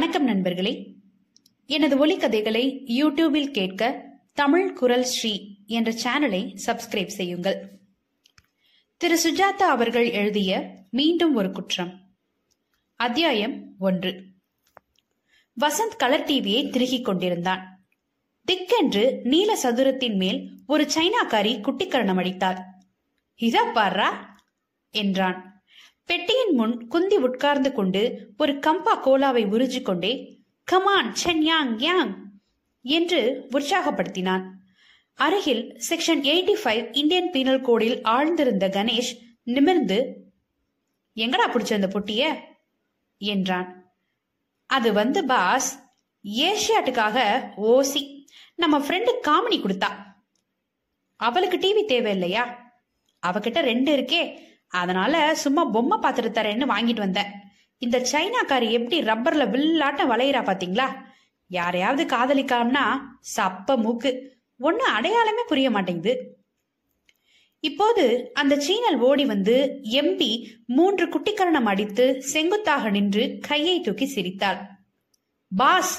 வணக்கம் நண்பர்களே. எனது ஒலிக்கதைகளை யூடியூபில் கேட்க தமிழ் குரல் ஸ்ரீ என்ற சேனலை சப்ஸ்கிரைப் செய்யுங்கள். திரு சுஜாதா அவர்கள் எழுதிய மீண்டும் ஒரு குற்றம். அத்தியாயம் ஒன்று. வசந்த் கலர் டிவியை திருகிக் கொண்டிருந்தான். திக்கென்று நீல சதுரத்தின் மேல் ஒரு சைனாக்காரி குட்டிக்கரணம் அடித்தாள். இதா பாரா என்றான். பெட்டியின் முன் குந்தி உட்கார்ந்து கொண்டு ஒரு கம்பா கோலாவை உறிஞ்சிக் கொண்டே கமான் சென் யாங் யாங் என்று உற்சாகப்படுத்தினான். அருகில் section eighty five Indian penal கோடில் ஆழ்ந்திருந்த கணேஷ் நிமிர்ந்து எங்கடா பிடிச்ச அந்த பொட்டிய? என்றான். அது வந்து பாஸ் ஏஷியாட்டுக்காக ஓசி. நம்ம ஃப்ரெண்டு காமினி கொடுத்தா. அவளுக்கு டிவி தேவை இல்லையா அவகிட்ட ரெண்டு இருக்கே. அதனால சும்மா பொம்மை பார்த்துட்டு தரேன்னு வாங்கிட்டு வந்தேன். இந்த சைனாக்காரி எப்படி ரப்பர்ல வில்லாட்டம் வளையிறா பாத்தீங்களா? யாரையாவது காதலிக்காமனா சப்ப மூக்கு. ஒண்ணு அடையாளமே புரிய மாட்டேங்குது. இப்போது அந்த சீனல் ஓடி வந்து எம்பி மூன்று குட்டிக்கரணம் அடித்து செங்குத்தாக நின்று கையை தூக்கி சிரித்தாள். பாஸ்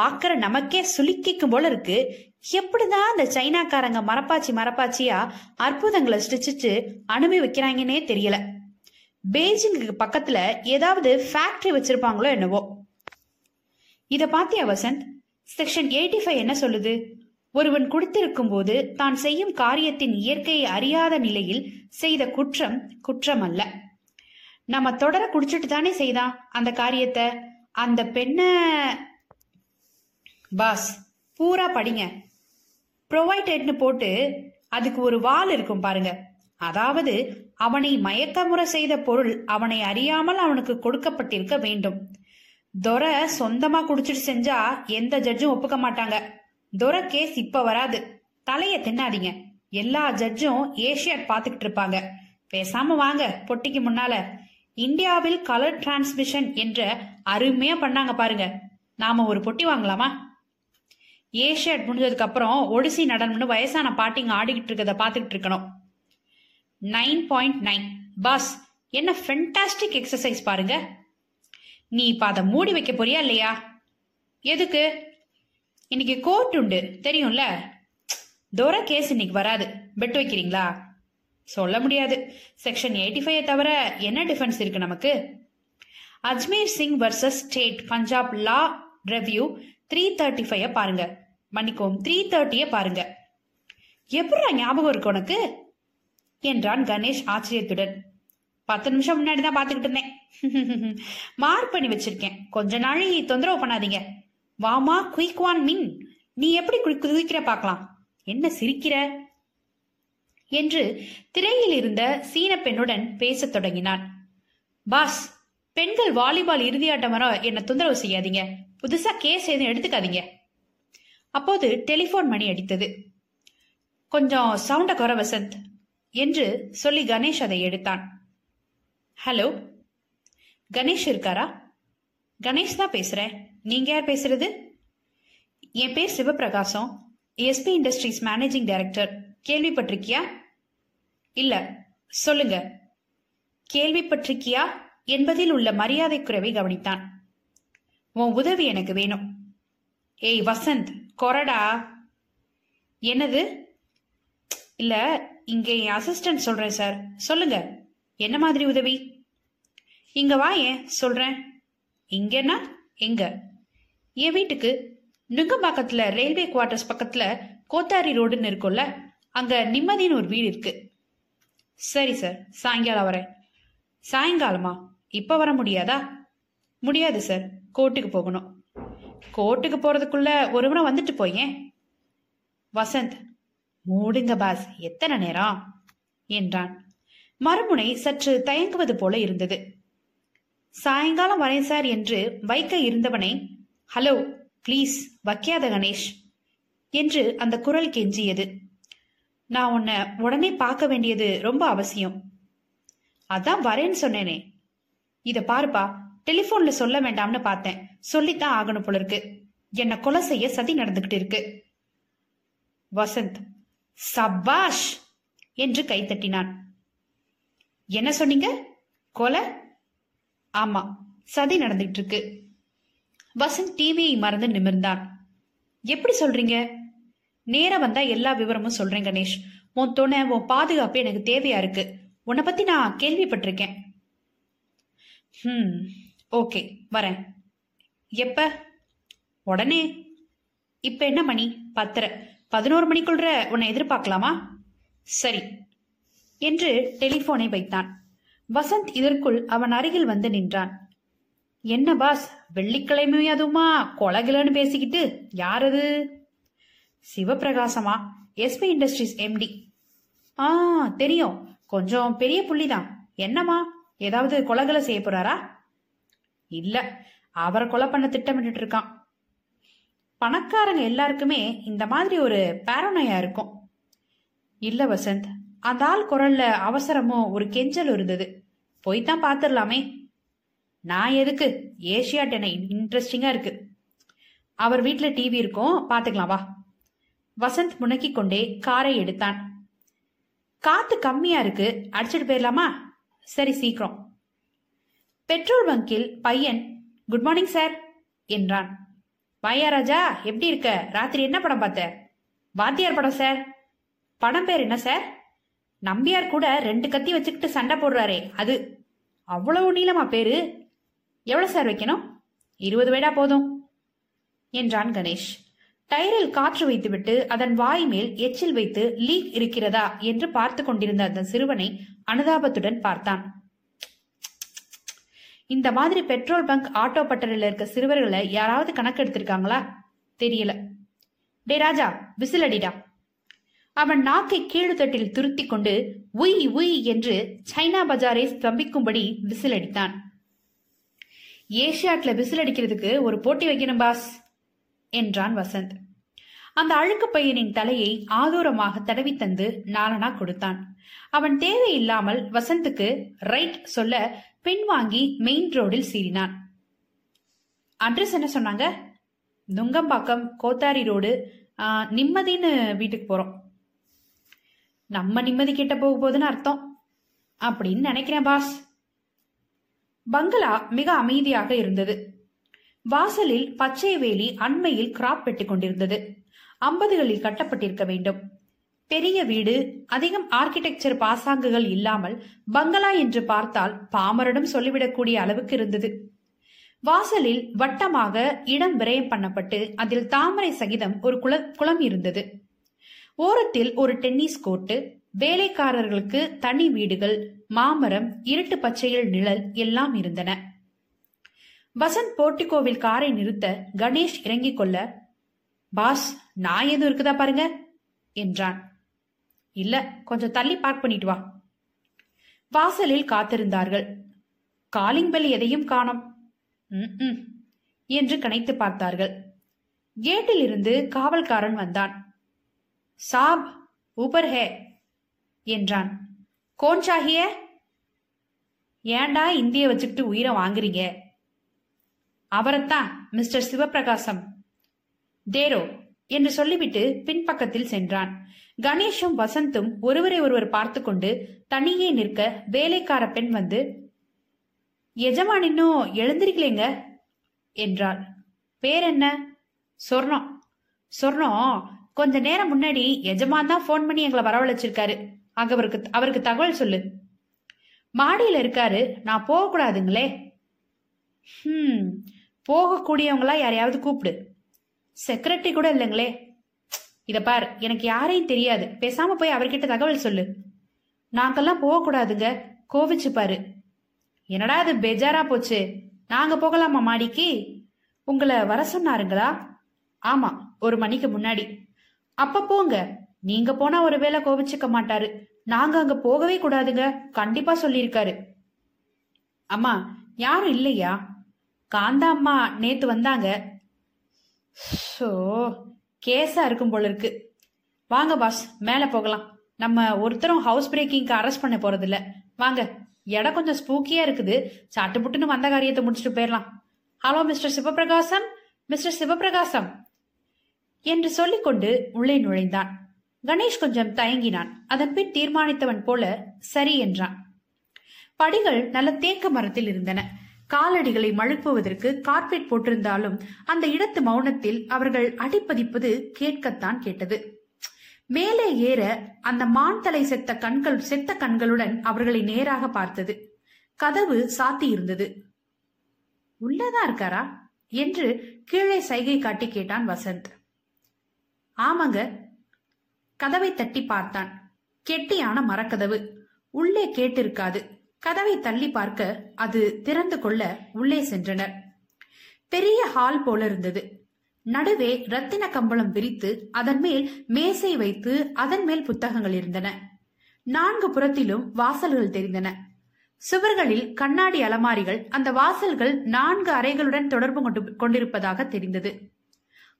பாக்குற நமக்கே சுலுக்கிக்கும் போல இருக்கு. எப்படிதான் அந்த சைனாக்காரங்க மரப்பாச்சி மரப்பாச்சியா அற்புதங்களை ஸ்டிச்சிச்சு அனுப்பி வைக்கிறாங்கன்னே தெரியல. பெய்ஜிங்குக்கு பக்கத்துல ஏதாவது ஃபேக்டரி வச்சிருப்பாங்களோ என்னவோ. இத பாத்தியா வசந்த்? செக்ஷன் எயிட்டி ஃபைவ் என்ன சொல்லுது? ஒருவன் கொடுத்திருக்கும் போது தான் செய்யும் காரியத்தின் இயற்கையை அறியாத நிலையில் செய்த குற்றம் குற்றம் அல்ல நம்ம தொடர குடிச்சிட்டு தானே செய்தான் அந்த காரியத்தை. அந்த பெண்ண பாஸ் பூரா படிங்க. ப்ரொவைடட்னு போட்டு அதுக்கு ஒரு வால் இருக்கும் பாருங்க. அதாவது அவனை மயக்கமுறை செய்த பொருள் அவனை அறியாமல் அவனுக்கு கொடுக்கப்பட்டிருக்க வேண்டும். துரை சொந்தமா குடிச்சிட்டு செஞ்சா எந்த ஜட்ஜும் ஒப்புக்க மாட்டாங்க. துரை கேஸ் இப்ப வராது. தலைய தின்னாதீங்க. எல்லா ஜட்ஜும் ஏஷியாட் பாத்துக்கிட்டு இருப்பாங்க. பேசாம வாங்க பொட்டிக்கு முன்னால. இந்தியாவில் கலர் டிரான்ஸ்மிஷன் என்ற அருமையா பண்ணாங்க பாருங்க. நாம ஒரு பொட்டி வாங்கலாமா? ஏஷியாட் முடிஞ்சதுக்கு அப்புறம் ஒடிசி நடனம்னு வயசான பாட்டிங்க ஆடிக்கிட்டு இருக்கதை பார்த்துக்கிட்டு இருக்கணும். நைன் பாயிண்ட் நைன் பாஸ் என்ன ஃபென்டாஸ்டிக் எக்ஸசைஸ் பாருங்க. நீ இப்ப அதை மூடி வைக்க போறியா இல்லையா? எதுக்கு? இன்னைக்கு கோர்ட் உண்டு தெரியும்ல? தோர கேஸ் இன்னைக்கு வராது. பெட் வைக்கிறீங்களா? சொல்ல முடியாது. செக்ஷன் எயிட்டி ஃபைவ் தவிர என்ன டிஃபென்ஸ் இருக்கு நமக்கு? Ajmer Singh versus state Punjab law review three thirty five பாருங்க. மன்னிக்கோம் த்ரீ தேர்ட்டியே பாருங்க. எப்படா ஞாபகம் இருக்கு உனக்கு? என்றான் கணேஷ் ஆச்சரியத்துடன். பத்து நிமிஷம் முன்னாடி தான் பாத்துக்கிட்டு இருந்தேன். மார்க் பண்ணி வச்சிருக்கேன். கொஞ்ச நாள் தொந்தரவு பண்ணாதீங்க. வாமா குயிக் வான் மின் நீ எப்படி குதிக்கிற பார்க்கலாம். என்ன சிரிக்கிற? என்று திரையில் இருந்த சீன பெண்ணுடன் பேசத் தொடங்கினான். பாஸ் பெண்கள் வாலிபால் இறுதியாட்டம் வர என்ன தொந்தரவு செய்யாதீங்க. புதுசா கேஸ் எதுவும் எடுத்துக்காதீங்க. அப்போது டெலிபோன் மணி அடித்தது. கொஞ்சம் சவுண்ட குற வசந்த் என்று சொல்லி கணேஷ் அதை எடுத்தான். ஹலோ கணேஷ் இருக்காரா? கணேஷ் தான் பேசுறேன். நீங்க யார் பேசுறது? என் பேர் Sivaprakasam. SP industries managing director கேள்விப்பட்டிருக்கியா? இல்ல சொல்லுங்க. கேள்விப்பட்டிருக்கியா? என்பதில் உள்ள மரியாதை குறைவை கவனித்தான். உன் உதவி எனக்கு வேணும். ஏய் வசந்த் கொரடா என்னது? இல்ல இங்க என் அசிஸ்டன்ட் சொல்றேன் சார் சொல்லுங்க. என்ன மாதிரி உதவி? இங்க வா ஏன்? சொல்றேன். இங்கன்னா எங்க? என் வீட்டுக்கு நுங்கம்பாக்கத்துல ரயில்வே குவார்டர்ஸ் பக்கத்துல கோத்தாரி ரோடுன்னு இருக்கும்ல அங்க நிம்மதின்னு ஒரு வீடு இருக்கு. சரி சார் சாயங்காலம் வரேன். சாயங்காலமா? இப்ப வர முடியாதா? முடியாது சார் கோர்ட்டுக்கு போகணும். கோர்ட்டுக்கு போறதுக்குள்ள முறை வந்துட்டு போயேன் வசந்த் மூடுங்க பாஸ் எத்தனை நேரம்? என்றான். மறுமுனை சற்று தயங்குவது போல இருந்தது. சாயங்காலம் வரேன் சார் என்று வைக்க இருந்தவனை ஹலோ ப்ளீஸ் வைக்காத கணேஷ் என்று அந்த குரல் கெஞ்சியது. நான் உன்னை உடனே பார்க்க வேண்டியது ரொம்ப அவசியம். அதான் வரேன்னு சொன்னேனே. இத பாருப்பா டெலிபோன்ல சொல்ல வேண்டாம்னு பார்த்தேன். சொல்லித்தான் ஆகணும் போல இருக்கு என்ன கொலை செய்ய சதி நடந்துகிட்டு இருக்கு. வசந்த் சபாஷ்! என்று கைத்தட்டினான் என்ன சொன்னீங்க? கொலை? ஆமா சதி நடந்துகிட்டு இருக்கு. வசந்த் டிவியை மறந்து நிமிர்ந்தான். எப்படி சொல்றீங்க? நேரா வந்தா எல்லா விவரமும் சொல்றேன் கணேஷ். உன் துணை உன் பாதுகாப்பு எனக்கு தேவையா இருக்கு. உன்னை பத்தி நான் கேள்விப்பட்டிருக்கேன். ம் ஓகே வரேன். எப்ப? உடனே. இப்ப என்ன மணி? பத்தரை. பதினோரு மணிக்குள்ள உன்னை எதிர்பார்க்கலாமா? சரி என்று டெலிபோனை வைத்தான். வசந்த் இதற்குள் அவன் அருகில் வந்து நின்றான். என்ன பாஸ் வெள்ளிக்கிழமை அதுவுமா? கொலகிலன்னு பேசிக்கிட்டு யார் அது சிவபிரகாசமா எஸ்பி இண்டஸ்ட்ரீஸ் எம்டி ஆ தெரியும். கொஞ்சம் பெரிய புள்ளிதான். என்னம்மா? ஏதாவது கொலகலை செய்ய போறாரா? இல்ல. அவரை கொலை பண்ண திட்டமிட்டு இருக்கான் பணக்காரங்க எல்லாருக்குமே இந்த மாதிரி ஒரு பேரனையா இருக்கும். இல்ல வசந்த் அந்த ஆள் குரல்ல அவசரமும் ஒரு கெஞ்சல் இருந்தது. போய்தான் பாத்துடலாமே. நான் எதுக்கு? ஏஷியாட் என்ன இன்ட்ரெஸ்டிங்கா இருக்கு. அவர் வீட்டுல டிவி இருக்கும் பாத்துக்கலாம் வா. வசந்த் முனக்கிக் கொண்டே காரை எடுத்தான். காத்து கம்மியா இருக்கு அடிச்சிட்டு போயிடலாமா? சரி சீக்கிரம். பெட்ரோல் பங்கில் பையன் குட் மார்னிங் சார் என்றான். வாயா ராஜா எப்படி இருக்க? ராத்திரி என்ன படம் பார்த்த? வாத்தியார் படம் சார். படம் பேர் என்ன சார்? நம்பியார் கூட ரெண்டு கத்தி வச்சுக்கிட்டு சண்டை போடுறாரே அது அவ்வளவு நீளமா பேரு? எவ்வளவு சார் வைக்கணும்? இருபது வேடா போதும் என்றான் கணேஷ். டயரில் காற்று வைத்துவிட்டு அதன் வாய் மேல் எச்சில் வைத்து லீக் இருக்கிறதா? என்று பார்த்து கொண்டிருந்த அந்த சிறுவனை அனுதாபத்துடன் பார்த்தான். இந்த மாதிரி பெட்ரோல் பங்க் ஆட்டோ பட்டறையில் இருக்க சிறுவர்களை யாராவது கணக்கு எடுத்திருக்காங்களா தெரியல. டே ராஜா விசில் அடிடா அவன் நாக்கை கீழு தட்டில் துருத்தி கொண்டு உய் உய் என்று சைனா பஜாரை ஸ்தம்பிக்கும்படி விசில் அடித்தான் ஏஷியாட்ல விசில் அடிக்கிறதுக்கு ஒரு போட்டி வைக்கணும் பாஸ் என்றான் வசந்த். அந்த அழுக்கு பையனின் தலையை ஆதூரமாக தடவி தந்து நாலனா கொடுத்தான். அவன் தேவையில்லாமல் வசந்துக்கு ரைட் சொல்ல பின்வாங்கி மெயின் ரோடில் சீறினான். அட்ரஸ் என்ன சொன்னாங்க? நுங்கம்பாக்கம் கோத்தாரி ரோடு நிம்மதின்னு வீட்டுக்கு போறோம். நம்ம நிம்மதி கிட்ட போக போகுதுன்னு அர்த்தம். அப்படின்னு நினைக்கிறேன் பாஸ் பங்களா மிக அமைதியாக இருந்தது. வாசலில் பச்சை வேலி அண்மையில் கிராப் வெட்டி கொண்டிருந்தது. ஐம்பதுகளில் கட்டப்பட்டிருக்க வேண்டும். பெரிய வீடு அதிகம் ஆர்கிடெக்சர் பாசாங்குகள் இல்லாமல் பங்களா என்று பார்த்தால் பாமரிடம் சொல்லிவிடக்கூடிய அளவுக்கு இருந்தது. வாசலில் வட்டமாக இடம் விரயம் பண்ணப்பட்டு அதில் தாமரை சகிதம் ஒரு குள குளம் இருந்தது. ஓரத்தில் ஒரு டென்னிஸ் கோர்ட்டு வேலைக்காரர்களுக்கு தனி வீடுகள் மாமரம் இருட்டு பச்சையில் நிழல் எல்லாம் இருந்தன. வசந்த் போர்ட்டிகோவில் காரை நிறுத்த கணேஷ் இறங்கிக் கொள்ள பாஸ் நான் எதுவும் இருக்குதா பாருங்க என்றான். இல்ல கொஞ்சம் தள்ளி பார்க் பண்ணிட்டு வா. வாசலில் காத்திருந்தார்கள். காலிங் பெல் எதையும் காணோம். ம் என்று கணைத்து பார்த்தார்கள். கேட்டில் இருந்து காவல்காரன் வந்தான். சாப் ஊபர் ஹே என்றான். கோன் சாஹிய ஏன்டா இந்திய வச்சுக்கிட்டு உயிரை வாங்குறீங்க? அவரைத்தான் மிஸ்டர் சிவபிரகாசம் தேரோ என்று சொல்லிவிட்டு பின்பக்கத்தில் சென்றான். கணேஷும் வசந்தும் ஒருவரை ஒருவர் பார்த்து கொண்டு தனியே நிற்க வேலைக்கார பெண் வந்து எஜமான் இன்னும் எழுந்திருக்கலைங்க என்றாள். பேர் என்ன சொர்ணம். சொர்ணம்? கொஞ்ச நேரம் முன்னாடி எஜமான் தான் ஃபோன் பண்ணி எங்களை வரவழைச்சிருக்காரு. அங்க அவருக்கு அவருக்கு தகவல் சொல்லு. மாடியில இருக்காரு. நான் போகக்கூடாதுங்களே. ஹம். போகக்கூடியவங்களா யாரையாவது கூப்பிடு. செக்ரட்டரி கூட இல்லைங்களே. இத பார் எனக்கு யாரையும் தெரியாது. பேசாம போய் அவர்கிட்ட தகவல் சொல்லு. நாங்கெல்லாம் போகக்கூடாதுங்க. கோவிச்சு பாரு. என்னடா அது பெஜாரா போச்சு? நாங்க போகலாமா மாடிக்கு? உங்களை வர சொன்னாருங்களா? ஆமா ஒரு மணிக்கு முன்னாடி. அப்ப போங்க. நீங்க போனா ஒருவேளை கோவிச்சுக்க மாட்டாரு. நாங்க அங்க போகவே கூடாதுங்க. கண்டிப்பா சொல்லியிருக்காரு. அம்மா யாரும் இல்லையா? காந்தா அம்மா நேத்து வந்தாங்க. ஸோ கேஸா இருக்கும் போல இருக்கு. வாங்க பாஸ் மேலே போகலாம். நம்ம ஒருத்தரும் ஹவுஸ் பிரேக்கிங்க்கு அரெஸ்ட் பண்ண போறதில்ல. வாங்க. இடம் கொஞ்சம் ஸ்பூக்கியா இருக்குது. சாட்டுப்புட்டுன்னு வந்த காரியத்தை முடிச்சுட்டு போயிடலாம் hello mister Sivaprakasam? Mister Sivaprakasam? என்று சொல்லிக்கொண்டு உள்ளே நுழைந்தான். கணேஷ் கொஞ்சம் தயங்கினான். அதன் பின் தீர்மானித்தவன் போல சரி என்றான். படிகள் நல்ல தேக்க மரத்தில் இருந்தன. காலடிகளை மழுப்புவதற்கு கார்பெட் போட்டிருந்தாலும் அந்த இடத்து மௌனத்தில் அவர்கள் அடிப்பதிப்பது கேட்கத்தான் கேட்டது. மேலே ஏற அந்த மான் தலை செத்த கண்கள் செத்த கண்களுடன் அவர்களை நேராக பார்த்தது. கதவு சாத்தி இருந்தது உள்ளதான் இருக்காரா? என்று கீழே சைகை காட்டி கேட்டான் வசந்த். ஆமாங்க. கதவை தட்டி பார்த்தான். கெட்டியான மரக்கதவு. உள்ளே கேட்டிருக்காது. கதவை தள்ளி பார்க்க அது திறந்து கொள்ள உள்ளே சென்றனர். பெரிய ஹால் போல இருந்தது. நடுவே ரத்தின கம்பளம் விரித்து அதன் மேல் மேசை வைத்து அதன் மேல் புத்தகங்கள் இருந்தன. நான்கு புறத்திலும் வாசல்கள் தெரிந்தன. சுவர்களில் கண்ணாடி அலமாரிகள் அந்த வாசல்கள் நான்கு அறைகளுடன் தொடர்பு கொண்டு கொண்டிருப்பதாக தெரிந்தது.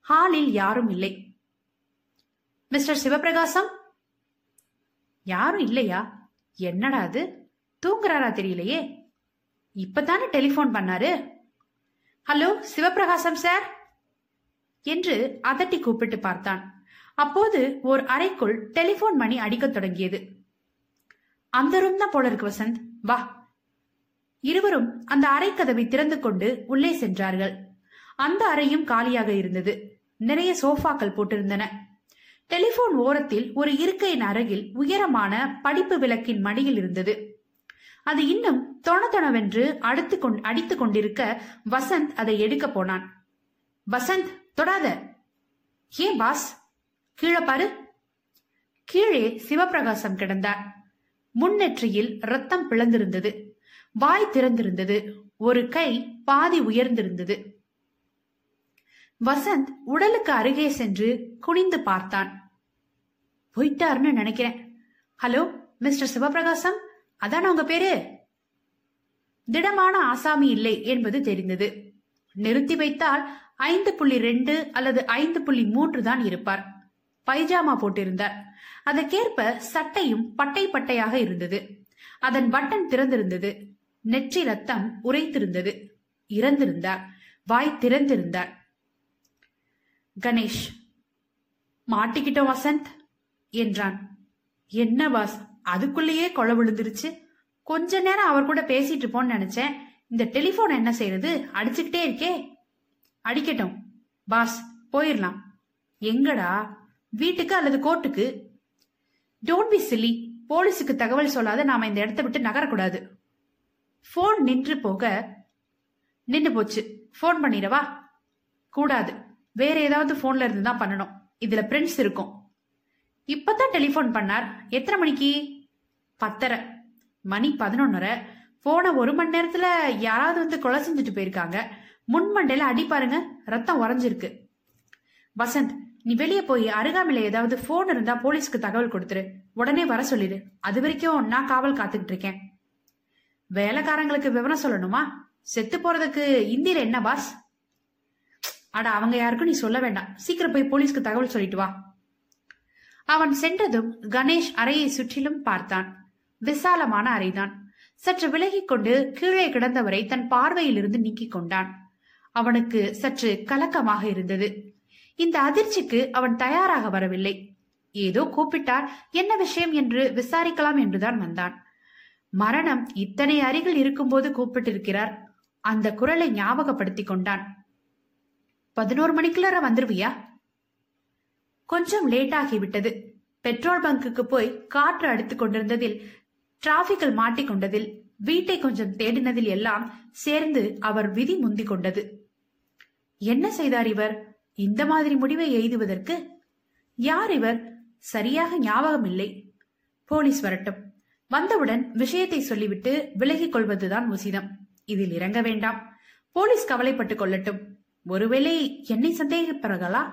ஹாலில் யாரும் இல்லை. மிஸ்டர் சிவபிரகாசம்? யாரும் இல்லையா? என்னடா அது? தூங்குறாரா தெரியலையே. இப்பதானே டெலிபோன் பண்ணாரு. Hello Sivaprakasam sir? என்று அதட்டி கூப்பிட்டு பார்த்தான். அப்போது ஓர் அறைக்குள் டெலிபோன் மணி அடிக்கத் தொடங்கியது. அந்த ரூம் தான் போல இருக்கு வசந்த். வா. இருவரும் அந்த அறைக்கதவை திறந்து கொண்டு உள்ளே சென்றார்கள். அந்த அறையும் காலியாக இருந்தது. நிறைய சோஃபாக்கள் போட்டிருந்தன. டெலிபோன் ஓரத்தில் ஒரு இருக்கையின் அருகில் உயரமான படிப்பு விளக்கின் மடியில் இருந்தது. அது இன்னும் தொணதொணவென்று அடுத்து கொண்டு அடித்துக் கொண்டிருக்க வசந்த் அதை எடுக்க போனான். வசந்த் தொடாத. ஏன் பாஸ்? கீழே பாரு. கீழே சிவபிரகாசம் கிடந்தார். முன்னெற்றியில் ரத்தம் பிளந்திருந்தது. வாய் திறந்திருந்தது. ஒரு கை பாதி உயர்ந்திருந்தது. வசந்த் உடலுக்கு அருகே சென்று குனிந்து பார்த்தான். போயிட்டாருன்னு நினைக்கிறேன். ஹலோ மிஸ்டர் சிவபிரகாசம் அதான உங்க பேரு? திடமான ஆசாமி இல்லை என்பது தெரிந்தது. நிறுத்தி வைத்தால் ஐந்து புள்ளி ரெண்டு அல்லது ஐந்து புள்ளி மூன்று தான் இருப்பார். பைஜாமா போட்டிருந்தார். அதற்கேற்ப சட்டையும் பட்டை பட்டையாக இருந்தது. அதன் பட்டன் திறந்திருந்தது. நெற்றி ரத்தம் உரைத்திருந்தது இறந்திருந்தார். வாய் திறந்திருந்தார். கணேஷ் மாட்டிக்கிட்டோம் வசந்த் என்றான். என்ன வாஸ் அதுக்குள்ளேயே கொலை விழுந்துருச்சு. கொஞ்ச நேரம் அவர் கூட பேசிட்டு இருப்போம்னு நினைச்சேன். இந்த டெலிபோன் என்ன செய்யறது அடிச்சுக்கிட்டே இருக்கே. அடிக்கட்டும். பாஸ் போயிடலாம் எங்கடா? வீட்டுக்கு அல்லது கோர்ட்டுக்கு? டோன்ட் பி சில்லி போலீஸுக்கு தகவல் சொல்லாத நாம இந்த இடத்த விட்டு நகரக்கூடாது. போன் நின்று போக நின்று போச்சு. போன் பண்ணிடவா? கூடாது. வேற ஏதாவது போன்ல இருந்து தான் பண்ணணும். இதுல பிரிண்ட்ஸ் இருக்கும். இப்பதான் டெலிபோன் பண்ணார். எத்தனை மணிக்கு? பத்தரை. மணி பதினொன்னரை. போன ஒரு மணி நேரத்துல யாராவது வந்து கொலை செஞ்சுட்டு போயிருக்காங்க. முன்மண்டையில அடி பாருங்க ரத்தம் உறைஞ்சிருக்கு. வசந்த் நீ வெளியே போய் அருகாமையில ஏதாவது போன் இருந்தா போலீஸ்க்கு தகவல் கொடுத்துரு. உடனே வர சொல்லிடு. அது வரைக்கும் நான் காவல் காத்துக்கிட்டு இருக்கேன். வேலைக்காரங்களுக்கு விவரம் சொல்லணுமா? செத்து போறதுக்கு இந்தியில என்ன பாஸ் அட அவங்க யாருக்கும் நீ சொல்ல வேண்டாம். சீக்கிரம் போய் போலீஸ்க்கு தகவல் சொல்லிட்டு வா. அவன் சென்றதும் கணேஷ் அறையை சுற்றிலும் பார்த்தான். விசாலமான அறைதான். சற்று விலகிக் கொண்டு கீழே கிடந்தவரை தன் பார்வையிலிருந்து நீக்கிக் கொண்டான். அவனுக்கு சற்று கலக்கமாக இருந்தது. இந்த அதிர்ச்சிக்கு அவன் தயாராக வரவில்லை. ஏதோ கூப்பிட்டார் என்ன விஷயம் என்று விசாரிக்கலாம் என்றுதான் வந்தான். மரணம் இத்தனை அருகில் இருக்கும்போது கூப்பிட்டிருக்கிறார். அந்த குரலை ஞாபகப்படுத்திக் கொண்டான். பதினோரு மணிக்குள்ளார வந்துருவியா? கொஞ்சம் லேட் ஆகிவிட்டது. பெட்ரோல் பங்குக்கு போய் காற்று அடித்துக் கொண்டிருந்ததில் டிராபிக்கில் மாட்டிக்கொண்டதில் வீட்டை கொஞ்சம் தேடினதில் எல்லாம் சேர்ந்து அவர் விதி முந்தி கொண்டது. என்ன செய்தார் இவர்? இந்த மாதிரி முடிவை எய்துவதற்கு? யார் இவர்? சரியாக ஞாபகம் இல்லை. போலீஸ் வரட்டும். வந்தவுடன் விஷயத்தை சொல்லிவிட்டு விலகிக் கொள்வதுதான் உசிதம் இதில் இறங்க வேண்டாம். போலீஸ் கவலைப்பட்டுக் கொள்ளட்டும். ஒருவேளை என்னை சந்தேகப்படுறங்களா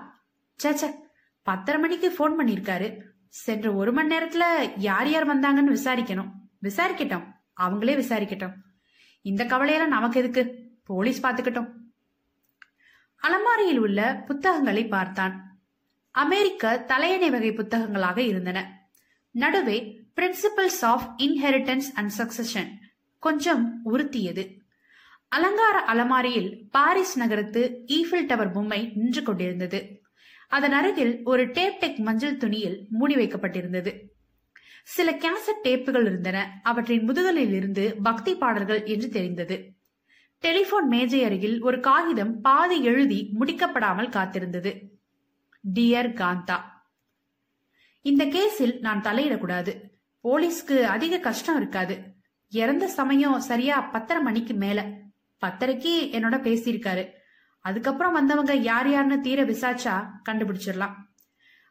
சேச்ச பத்தரை மணிக்கு போன் பண்ணிருக்காரு சென்ற ஒரு மணி நேரத்துல யார் யார் வந்தாங்கன்னு விசாரிக்கணும். விசாரிக்கட்டும். அவங்களே விசாரிக்கட்டும். இந்த கவலையெல்லாம் நமக்கு எதுக்கு? போலீஸ் பாத்துக்கட்டும் அலமாரியில் உள்ள புத்தகங்களை பார்த்தான். அமெரிக்க தலையணை வகை புத்தகங்களாக இருந்தன. நடுவே principles of inheritance and succession கொஞ்சம் உறுத்தியது. அலங்கார அலமாரியில் பாரிஸ் நகரத்து ஈஃபில் டவர் பொம்மை நின்று கொண்டிருந்தது. அதன் அருகில் ஒரு டேப் டெக் மஞ்சள் துணியில் மூடி வைக்கப்பட்டிருந்தது. சில கேசட் டேப்புகள் இருந்தன. அவற்றின் முதுகலில் இருந்து பக்தி பாடல்கள் என்று தெரிந்தது. டெலிபோன் மேஜை அருகில் ஒரு காகிதம் பாதி எழுதி முடிக்கப்படாமல் காத்திருந்தது. டியர் காந்தா இந்த கேஸில் நான் தலையிடக்கூடாது. போலீஸ்க்கு அதிக கஷ்டம் இருக்காது. இறந்த சமயம் சரியா பத்தரை மணிக்கு மேல. பத்தரைக்கு என்னோட பேசியிருக்காரு. அதுக்கப்புறம் வந்தவங்க யார் யாருன்னு தீர விசாரிச்சா கண்டுபிடிச்சிடலாம்.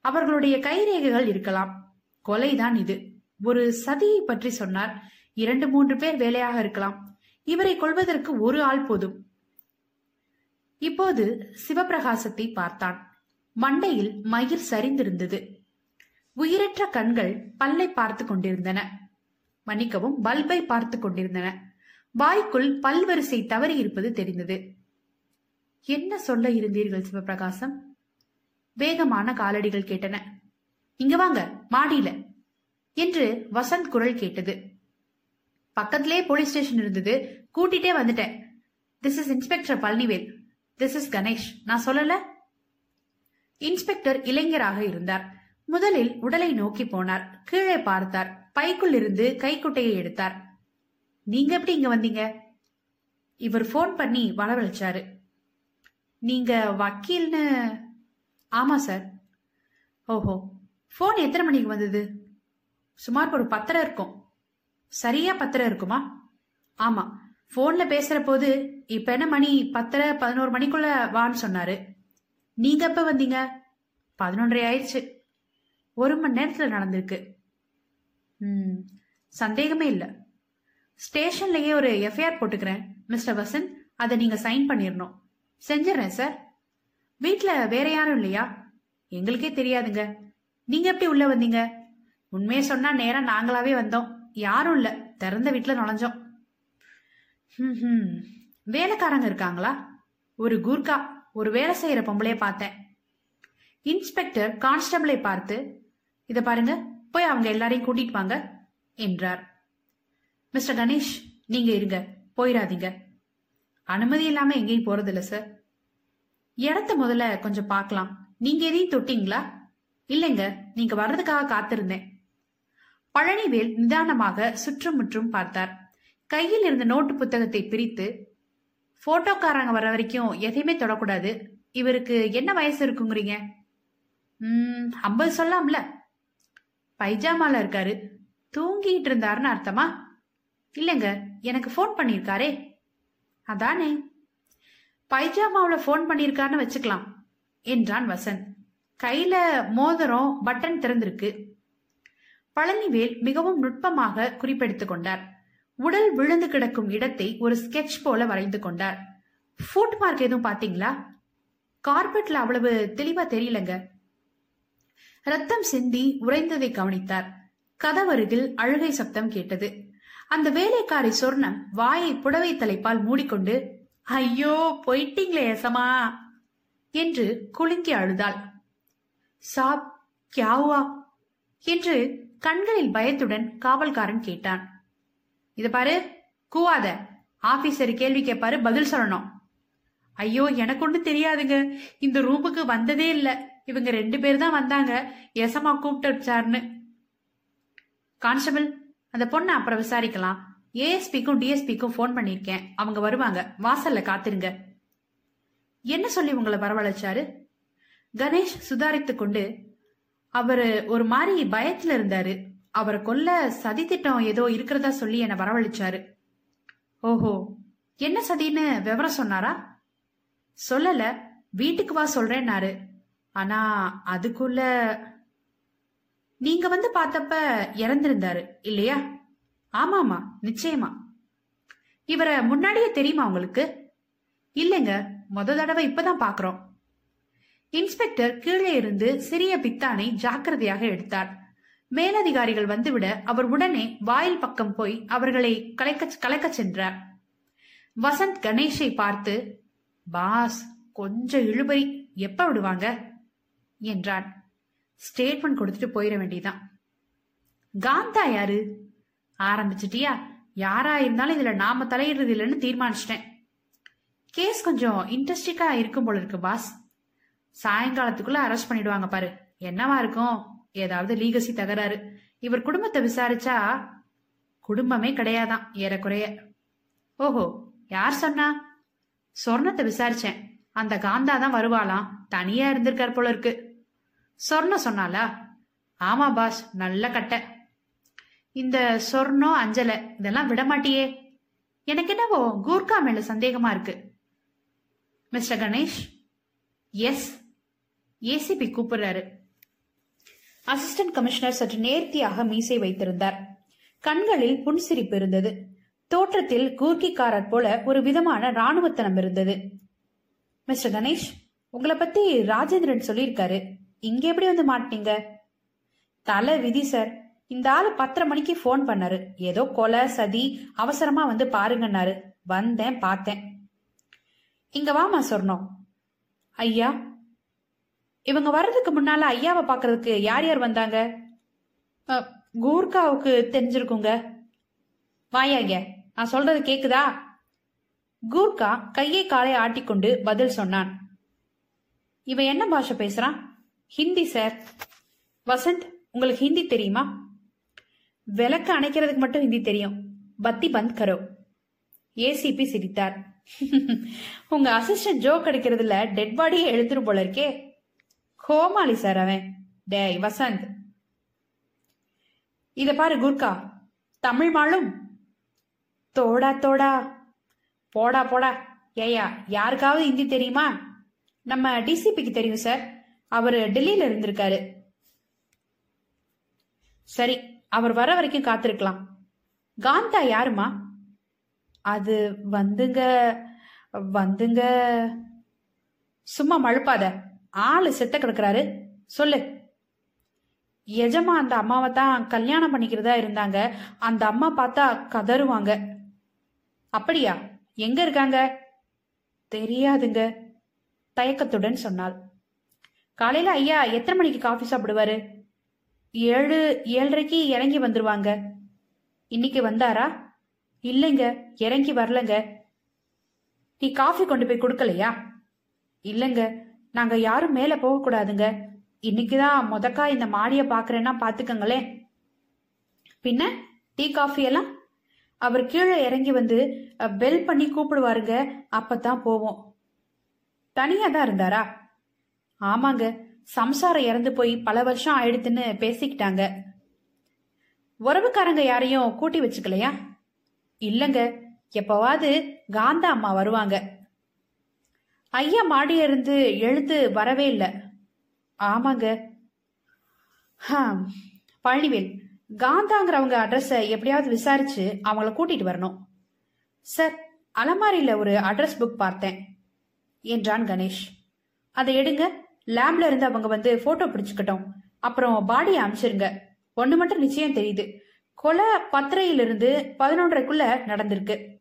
அவர்களுடைய கைரேகைகள் இருக்கலாம். கொலைதான் இது. ஒரு சதியை பற்றி சொன்னார். இரண்டு மூன்று பேர் வேலையாக இருக்கலாம். இவரை கொள்வதற்கு ஒரு ஆள் போதும். இப்போது சிவபிரகாசத்தை பார்த்தான். மண்டையில் மயிர் சரிந்திருந்தது. உயிரற்ற கண்கள் பல்லை பார்த்து கொண்டிருந்தன. மன்னிக்கவும் பல்பை பார்த்து கொண்டிருந்தன. வாய்க்குள் பல்வரிசை தவறி இருப்பது தெரிந்தது. என்ன சொல்ல இருந்தீர்கள் சிவபிரகாசம்? வேகமான காலடிகள் கேட்டன. இங்க வாங்க மாடியில என்று வசந்த் குரல் கேட்டது. பக்கத்திலே போலீஸ் ஸ்டேஷன் இருந்தது. கூட்டிட்டே வந்துட்டேன். This is inspector Palanivel this is Ganesh நான் சொல்லல? இன்ஸ்பெக்டர் இளைஞராக இருந்தார். முதலில் உடலை நோக்கி போனார். கீழே பார்த்தார். பைக்குள் இருந்து கைக்குட்டையை எடுத்தார். நீங்க எப்படி இங்க வந்தீங்க? இவர் ஃபோன் பண்ணி வரவழைச்சாரு. நீங்க வக்கீல்னு ஆமா சார். ஓஹோ ஃபோன் எத்தனை மணிக்கு வந்தது? சுமார் ஒரு பத்தரை இருக்கும். சரியா பத்தரை இருக்குமா? ஆமா ஃபோன்ல பேசுற போது இப்ப என்ன மணி? பத்தரை பதினோரு மணிக்குள்ள வான்னு சொன்னாரு. நீங்க எப்ப வந்தீங்க? பதினொன்றரை ஆயிடுச்சு. ஒரு மணி நேரத்துல நடந்திருக்கு. ம் சந்தேகமே இல்ல. ஸ்டேஷன்லயே ஒரு எஃப்ஐஆர் போட்டுக்கிறேன். மிஸ்டர் வசந்த் அதை நீங்க சைன் பண்ணிடணும் செஞ்சிடறேன் சார். வீட்ல வேற யாரும் இல்லையா? எங்களுக்கே தெரியாதுங்க. நீங்க எப்படி உள்ள வந்தீங்க? உண்மையை சொன்னா நேரம் நாங்களாவே வந்தோம். யாரும் இல்ல. திறந்த வீட்டில் நுழைஞ்சோம். வேலைக்காரங்க இருக்காங்களா? ஒரு கூர்க்கா ஒரு வேலை செய்யற பொம்பளைய பார்த்தேன். இன்ஸ்பெக்டர் கான்ஸ்டபிளை பார்த்து இத பாருங்க போய் அவங்க எல்லாரையும் கூட்டிட்டு வாங்க என்றார். மிஸ்டர் கணேஷ் நீங்க இருங்க. போயிடாதீங்க. அனுமதி இல்லாம எங்கேயும் போறதில்ல சார் இடத்த முதல்ல கொஞ்சம் பார்க்கலாம். நீங்க எதையும் தொட்டீங்களா? இல்லைங்க நீங்க வர்றதுக்காக காத்திருந்தேன். பழனிவேல் நிதானமாக சுற்றுமுற்றும் பார்த்தார். கையில் இருந்த நோட்டு புத்தகத்தை பிரித்து போட்டோக்காரங்க வர வரைக்கும் எதையுமே தொடக்கூடாது. இவருக்கு என்ன வயசு இருக்குங்கிறீங்க? ம் ஐம்பது சொல்லாம்ல. பைஜாமால இருக்காரு. தூங்கிட்டு இருந்தாருன்னு அர்த்தமா? இல்லைங்க எனக்கு ஃபோன் பண்ணியிருக்காரே. அதானே? பைஜாமாவில் ஃபோன் பண்ணியிருக்கான்னு வச்சுக்கலாம் என்றான் வசந்த் கையில மோதிரம் பட்டன் திறந்திருக்கு. பழனிவேல் மிகவும் நுட்பமாக குறிப்பெடுத்துக் கொண்டார். உடல் விழுந்து கிடக்கும் இடத்தை ஒரு ஸ்கெட்ச் போல வரைந்து கொண்டார். ஃபுட் மார்க் எதுவும் பாத்தீங்களா கார்பெட்ல அவ்வளவு தெளிவா தெரியலங்க. ரத்தம் சிந்தி உறைந்ததை கவனித்தார். கதவருகில் அழுகை சப்தம் கேட்டது. அந்த வேலைக்காரி சொர்ணம் வாயை புடவை தலைப்பால் மூடிக்கொண்டு ஐயோ போயிட்டீங்களே ஏசமா என்று குலுங்கி அழுதாள். சாப் கியாவா? என்று கண்களில் பயத்துடன் காவல்காரன் கேட்டான். இத பாரு கூவாத. ஆபீசர் கேள்வி கேட்பாரு பதில் சொல்லணும். ஐயோ எனக்கு ஒண்ணு தெரியாதுங்க. இந்த ரூமுக்கு வந்ததே இல்ல. இவங்க ரெண்டு பேர் தான் வந்தாங்க. எசமா கூப்பிட்டு சார்னு. கான்ஸ்டபிள் அந்த பொண்ணை அப்புறம் விசாரிக்கலாம். ஏஎஸ்பிக்கும் டிஎஸ்பிக்கும் ஃபோன் பண்ணிருக்கேன் அவங்க வருவாங்க. வாசல்ல காத்திருங்க. என்ன சொல்லி உங்களை வரவழைச்சாரு? கணேஷ் சுதாரித்து கொண்டு அவரு ஒரு மாதிரி பயத்துல இருந்தாரு. அவரை கொல்ல சதி திட்டம் ஏதோ இருக்கிறதா சொல்லி என்னை வரவழைச்சாரு. ஓஹோ என்ன சதின்னு விவரம் சொன்னாரா? சொல்லல. வீட்டுக்கு வா சொல்றேன்னாரு. ஆனா அதுக்குள்ள நீங்க வந்து பார்த்தப்ப இறந்திருந்தாரு இல்லையா? ஆமாமா நிச்சயமா. இவரை முன்னாடியே தெரியுமா உங்களுக்கு? இல்லைங்க மொத தடவை இப்பதான் பாக்குறோம் இன்ஸ்பெக்டர் கீழே இருந்து சிறிய பித்தானை ஜாக்கிரதையாக எடுத்தார். மேலதிகாரிகள் வந்துவிட அவர் உடனே வாயில் பக்கம் போய் அவர்களை கலைக்க கலைக்கச் சென்றார். வசந்த் கணேஷை பார்த்து பாஸ் கொஞ்சம் இழுபறி எப்ப விடுவாங்க? என்றான். ஸ்டேட்மெண்ட் கொடுத்துட்டு போயிட வேண்டியதான் காந்தா யாரு? ஆரம்பிச்சிட்டியா? யாரா இருந்தாலும் இதுல நாம தலையிடுறது இல்லைன்னு தீர்மானிச்சிட்டேன். கேஸ் கொஞ்சம் இன்ட்ரெஸ்டிங்கா இருக்கும் போல இருக்கு பாஸ் சாயங்காலத்துக்குள்ள அரெஸ்ட் பண்ணிடுவாங்க பாரு. என்னவா இருக்கும்? ஏதாவது லீகசி தகராறு. இவர் குடும்பத்தை விசாரிச்சா குடும்பமே கிடையாதான் ஏறக்குறைய. ஓஹோ யார் சொன்னா? சொர்ணத்தை விசாரிச்சேன். அந்த காந்தா தான் வருவாளாம். தனியா இருந்திருக்கார் போல இருக்கு. சொர்ணம் சொன்னாலா? ஆமா பாஸ் நல்ல கட்டை. இந்த சொர்ணம் அஞ்சலை இதெல்லாம் விட மாட்டியே. எனக்கு என்னவோ கூர்க்கா மேல சந்தேகமா இருக்கு. மிஸ்டர் கணேஷ்? எஸ் ஏசிபி கூப்பிடுறாரு. அசிஸ்டன்ட் கமிஷனர் சற்று நேர்த்தியாக மீசை வைத்திருந்தார். கண்களில் புன்சிரிப்பு இருந்தது. தோற்றத்தில் கூர்க்கிக்காரர் போல ஒரு விதமான ராணுவத்தனம் இருந்தது. மிஸ்டர் கணேஷ் உங்களை பத்தி ராஜேந்திரன் சொல்லியிருக்காரு. இங்க எப்படி வந்து மாட்டீங்க தலை விதி சார் இந்த ஆளு பத்தரை மணிக்கு ஃபோன் பண்ணாரு. ஏதோ கொலை சதி அவசரமா வந்து பாருங்கன்னாரு. வந்தேன் பார்த்தேன். இங்க வாமா சொன்னோம் ஐயா இவங்க வர்றதுக்கு முன்னால ஐயாவை பார்க்கறதுக்கு யார் யார் வந்தாங்க? கூர்காவுக்கு தெரிஞ்சிருக்குங்க. வாயாங்க நான் சொல்றது கேக்குதா? கூர்கா கையை காலை ஆட்டிக்கொண்டு பதில் சொன்னான். இவன் என்ன பாஷை பேசுறான்? ஹிந்தி சார். வசந்த் உங்களுக்கு ஹிந்தி தெரியுமா? விளக்கு அணைக்கிறதுக்கு மட்டும் ஹிந்தி தெரியும். பத்தி பந்த் கரோ. ஏசிபி சிரித்தார். உங்க அசிஸ்டன்ட் ஜோக் அடிக்கிறதுல டெட் பாடியே எழுத்துரு போல இருக்கே. கோமாளி சார் அவன். டேய் வசந்த். இத பாரு குர்கா. தமிழ் மாளும் தோடா தோடா. போடா போடா. ஏயா யாருக்காவது ஹிந்தி தெரியுமா? நம்ம டிசிபிக்கு தெரியும் சார். அவர் டெல்லியில இருந்திருக்காரு. சரி அவர் வர வரைக்கும் காத்திருக்கலாம். காந்தா யாருமா? அது வந்துங்க வந்துங்க. சும்மா மழுப்பாத. ஆளு செத்த கிடக்குறாரு. சொல்லு. எஜமா அந்த அம்மாவை தான் கல்யாணம் பண்ணிக்கிறதா இருந்தாங்க. அந்த அம்மா பார்த்தா கதறுவாங்க. அப்படியா? எங்க இருக்காங்க? தெரியாதுங்க. தயக்கத்துடன் சொன்னாள். காலையில ஐயா எத்தனை மணிக்கு காஃபி சாப்பிடுவாரு? ஏழு ஏழரைக்கு இறங்கி வந்துருவாங்க. இன்னைக்கு வந்தாரா? இல்லைங்க இறங்கி வரலங்க. நீ காஃபி கொண்டு போய் கொடுக்கலையா? இல்லைங்க நாங்க யாரும் மேல போக கூடாதுங்க. இன்னைக்குதான் முதக்கா இந்த மாடிய பாக்குறேன்னா பாத்துக்கங்களேன் பின்ன டீ காஃபி எல்லாம்? அவர் கீழே இறங்கி வந்து பெல் பண்ணி கூப்பிடுவாருங்க அப்பதான் போவோம். தனியா தான் இருந்தாரா? ஆமாங்க. சம்சாரம் இறந்து போய் பல வருஷம் ஆயிடுத்துன்னு பேசிக்கிட்டாங்க. உறவுக்காரங்க யாரையும் கூட்டி வச்சுக்கலையா? இல்லங்க. எப்பவாவது காந்தா அம்மா வருவாங்க. ஐயா மாடியிருந்து எழுந்து வரவே இல்லை. ஆமாங்க. பழனிவேல் காந்தாங்கிறவங்க அட்ரஸை எப்படியாவது விசாரிச்சு அவங்கள கூட்டிட்டு வரணும். சார் அலமாரியில ஒரு அட்ரஸ் புக் பார்த்தேன். என்றான் கணேஷ். அதை எடுங்க. லேப்ல இருந்து அவங்க வந்து போட்டோ பிடிச்சுக்கட்டும். அப்புறம் பாடியை அமிச்சிருங்க. ஒண்ணு மட்டும் நிச்சயம் தெரியுது. கொலை பத்திரையிலிருந்து பதினொன்றரைக்குள்ள நடந்திருக்கு.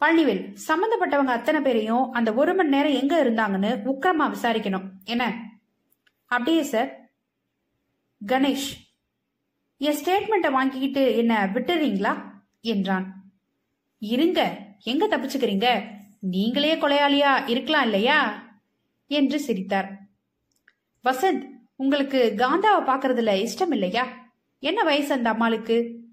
பழனிவேல் சம்பந்தப்பட்டவங்க அத்தனை பேரையும் அந்த ஒரு மணி நேரம் எங்க இருந்தாங்கன்னு உக்கிரமா விசாரிக்கணும். என்ன? அப்படியே சார். கணேஷ் என் ஸ்டேட்மெண்ட்டை வாங்கிக்கிட்டு என்ன விட்டுறீங்களா? என்றான். இருங்க எங்க தப்பிச்சுக்கிறீங்க? நீங்களே கொலையாளியா இருக்கலாம் இல்லையா? என்று சிரித்தார். வசந்த் உங்களுக்கு காந்தாவை பாக்குறதுல இஷ்டம் இல்லையா? என்ன வயசு அந்த அம்மாளுக்கு?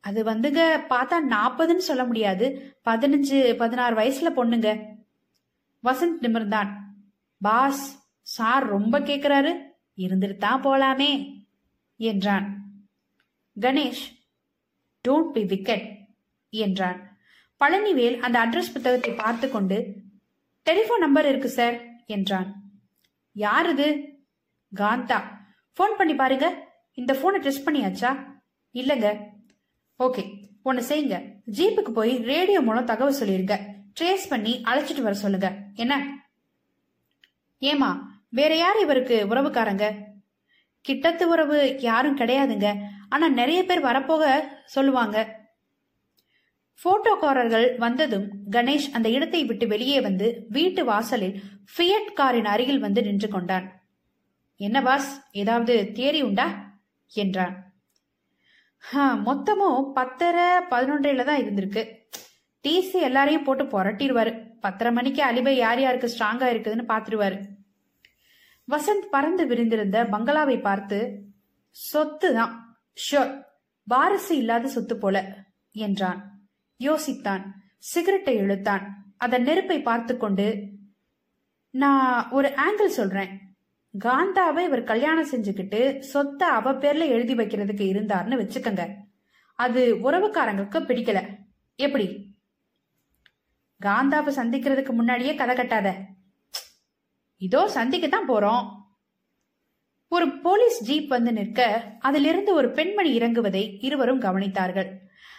அது வந்துங்க பார்த்தா நாற்பதுன்னு சொல்ல முடியாது. பதினஞ்சு பதினாறு வயசுல பொண்ணுங்க. வசந்த் நிமிர்ந்தான். பாஸ் சார் ரொம்ப கேக்குறாரு. இருந்துட்டு தான் போலாமே என்றான். கணேஷ் டோன்ட் பி விக்கெட் என்றான். பழனிவேல் அந்த அட்ரஸ் புத்தகத்தை பார்த்து கொண்டு டெலிபோன் நம்பர் இருக்கு சார் என்றான். யார் இது காந்தா. ஃபோன் பண்ணி பாருங்க. இந்த ஃபோனை டெஸ்ட் பண்ணியாச்சா? இல்லைங்க. ஓகே ஒன்று செய்யுங்க. ஜீப்புக்கு போய் ரேடியோ மூலம் தகவல் சொல்லிருங்க. ட்ரேஸ் பண்ணி அழைச்சிட்டு வர சொல்லுங்க. என்ன? ஏமா வேற யார் இவருக்கு உறவுக்காரங்க? கிட்டத்து உறவு யாரும் கிடையாதுங்க. ஆனா நிறைய பேர் வரப்போக சொல்லுவாங்க. போட்டோக்காரர்கள் வந்ததும் கணேஷ் அந்த இடத்தை விட்டு வெளியே வந்து வீட்டு வாசலில் ஃபியட் காரின் அருகில் வந்து நின்று கொண்டான். என்ன பாஸ் ஏதாவது தியரி உண்டா? என்றான். மொத்தமும் பத்தரை பதினொன்றையில தான் இருந்திருக்கு. டிசி எல்லாரையும் போட்டு புரட்டிடுவாரு பத்தரை மணிக்கு அலிபை யார் யாருக்கு ஸ்ட்ராங்கா இருக்குதுன்னு பாத்துருவாரு வசந்த் பறந்து விரிந்திருந்த பங்களாவை பார்த்து சொத்து தான். ஷோர் வாரிசு இல்லாத சொத்து போல என்றான். யோசித்தான். சிகரெட்டை இழுத்தான். அதன் நெருப்பை பார்த்து கொண்டு நான் ஒரு ஆங்கிள் சொல்றேன். காந்தாவை இவர் கல்யாணம் செஞ்சுக்கிட்டு சொத்தை அவ பேர்ல எழுதி வைக்கிறதுக்கு இருந்தார்னு வச்சுக்கங்க. அது உறவுக்காரங்களுக்கு பிடிக்கல. எப்படி? காந்தாவை சந்திக்கிறதுக்கு முன்னாடியே கதை கட்டாத. இதோ சந்திக்க தான் போறோம். ஒரு போலீஸ் ஜீப் வந்து நிற்க அதிலிருந்து ஒரு பெண்மணி இறங்குவதை இருவரும் கவனித்தார்கள்.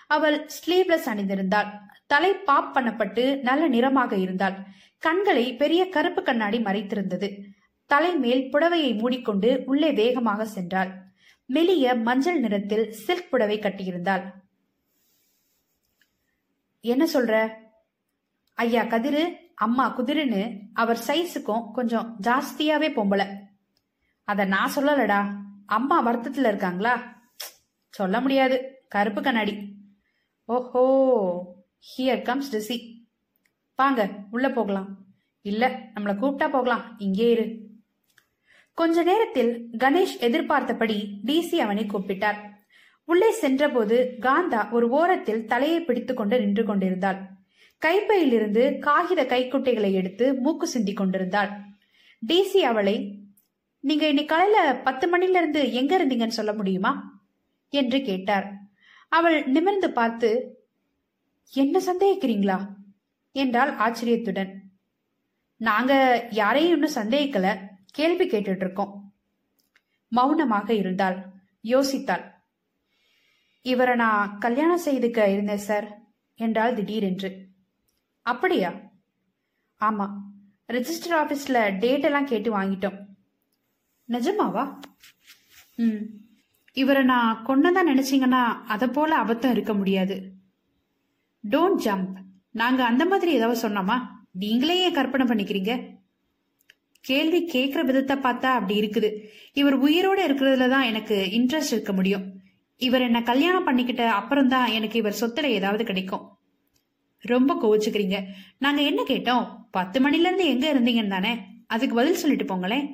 அவள் ஸ்லீவ்லெஸ் அணிந்திருந்தாள். தலை பாப் பண்ணப்பட்டு நல்ல நிறமாக இருந்தாள். கண்களை பெரிய கருப்பு கண்ணாடி மறைத்திருந்தது. தலைமேல் புடவையை மூடிக்கொண்டு உள்ளே வேகமாக சென்றாள். மெலிய மஞ்சள் நிறத்தில் சில்க் புடவை கட்டியிருந்தாள். என்ன சொல்ற? ஐயா கதிரு அம்மா குதிருன்னு அவர் சைஸுக்கும் கொஞ்சம் ஜாஸ்தியாவே பொம்பள. அத நான் சொல்லலடா. அம்மா வருத்தத்துல இருக்காங்களா? சொல்ல முடியாது. கருப்பு கண்ணாடி. ஓஹோ ஹியர் கம்ஸ் டிசி வாங்க உள்ள போகலாம். இல்ல நம்மள கூப்பிட்டா போகலாம். இங்கே இரு. கொஞ்ச நேரத்தில் கணேஷ் எதிர்பார்த்தபடி டிசி அவனை கூப்பிட்டார். உள்ளே சென்றபோது காந்தா ஒரு ஓரத்தில் தலையை பிடித்துக் கொண்டு நின்று கொண்டிருந்தாள். கைப்பையிலிருந்து காகித கைக்குட்டைகளை எடுத்து மூக்கு சிந்தி கொண்டிருந்தாள். டிசி அவளை நீங்க இன்னைக்கு காலையில பத்து மணில இருந்து எங்க இருந்தீங்கன்னு சொல்ல முடியுமா? என்று கேட்டார். அவள் நிமிர்ந்து பார்த்து என்ன சந்தேகிக்கிறீங்களா? என்றாள் ஆச்சரியத்துடன். நாங்க யாரையும் இன்னும் சந்தேகிக்கல கேள்வி கேட்டுட்டு இருக்கோம் மௌனமாக இருந்தாள் யோசித்தாள். இவரை நான் கல்யாணம் செய்துக்க இருந்தேன் சார் என்றால் திடீரென்று. அப்படியா? ஆமா ரிஜிஸ்டர் ஆபீஸ்ல டேட் எல்லாம் கேட்டு வாங்கிட்டோம். நிஜமாவா? ம் இவரை நான் கொன்னதான் நினைச்சீங்கன்னா அதை போல அபத்தம் இருக்க முடியாது. டோன்ட் ஜம்ப் நாங்க அந்த மாதிரி ஏதாவது சொன்னோமா? நீங்களே ஏன் கற்பனை பண்ணிக்கிறீங்க? கேள்வி கேட்கிற விதத்தை பார்த்தா அப்படி இருக்குது. இவர் உயிரோட இருக்கிறதுல தான் எனக்கு இன்ட்ரெஸ்ட் இருக்க முடியும். இவர் என்ன கல்யாணம் பண்ணிக்கிட்ட அப்புறம் தான் எனக்கு இவர் சொத்துல ஏதாவது கிடைக்கும். ரொம்ப கோவிச்சுக்கிறீங்க. நாங்க என்ன கேட்டோம்? பத்து மணில இருந்து எங்க இருந்தீங்கன்னு தானே? அதுக்கு பதில் சொல்லிட்டு போங்களேன்.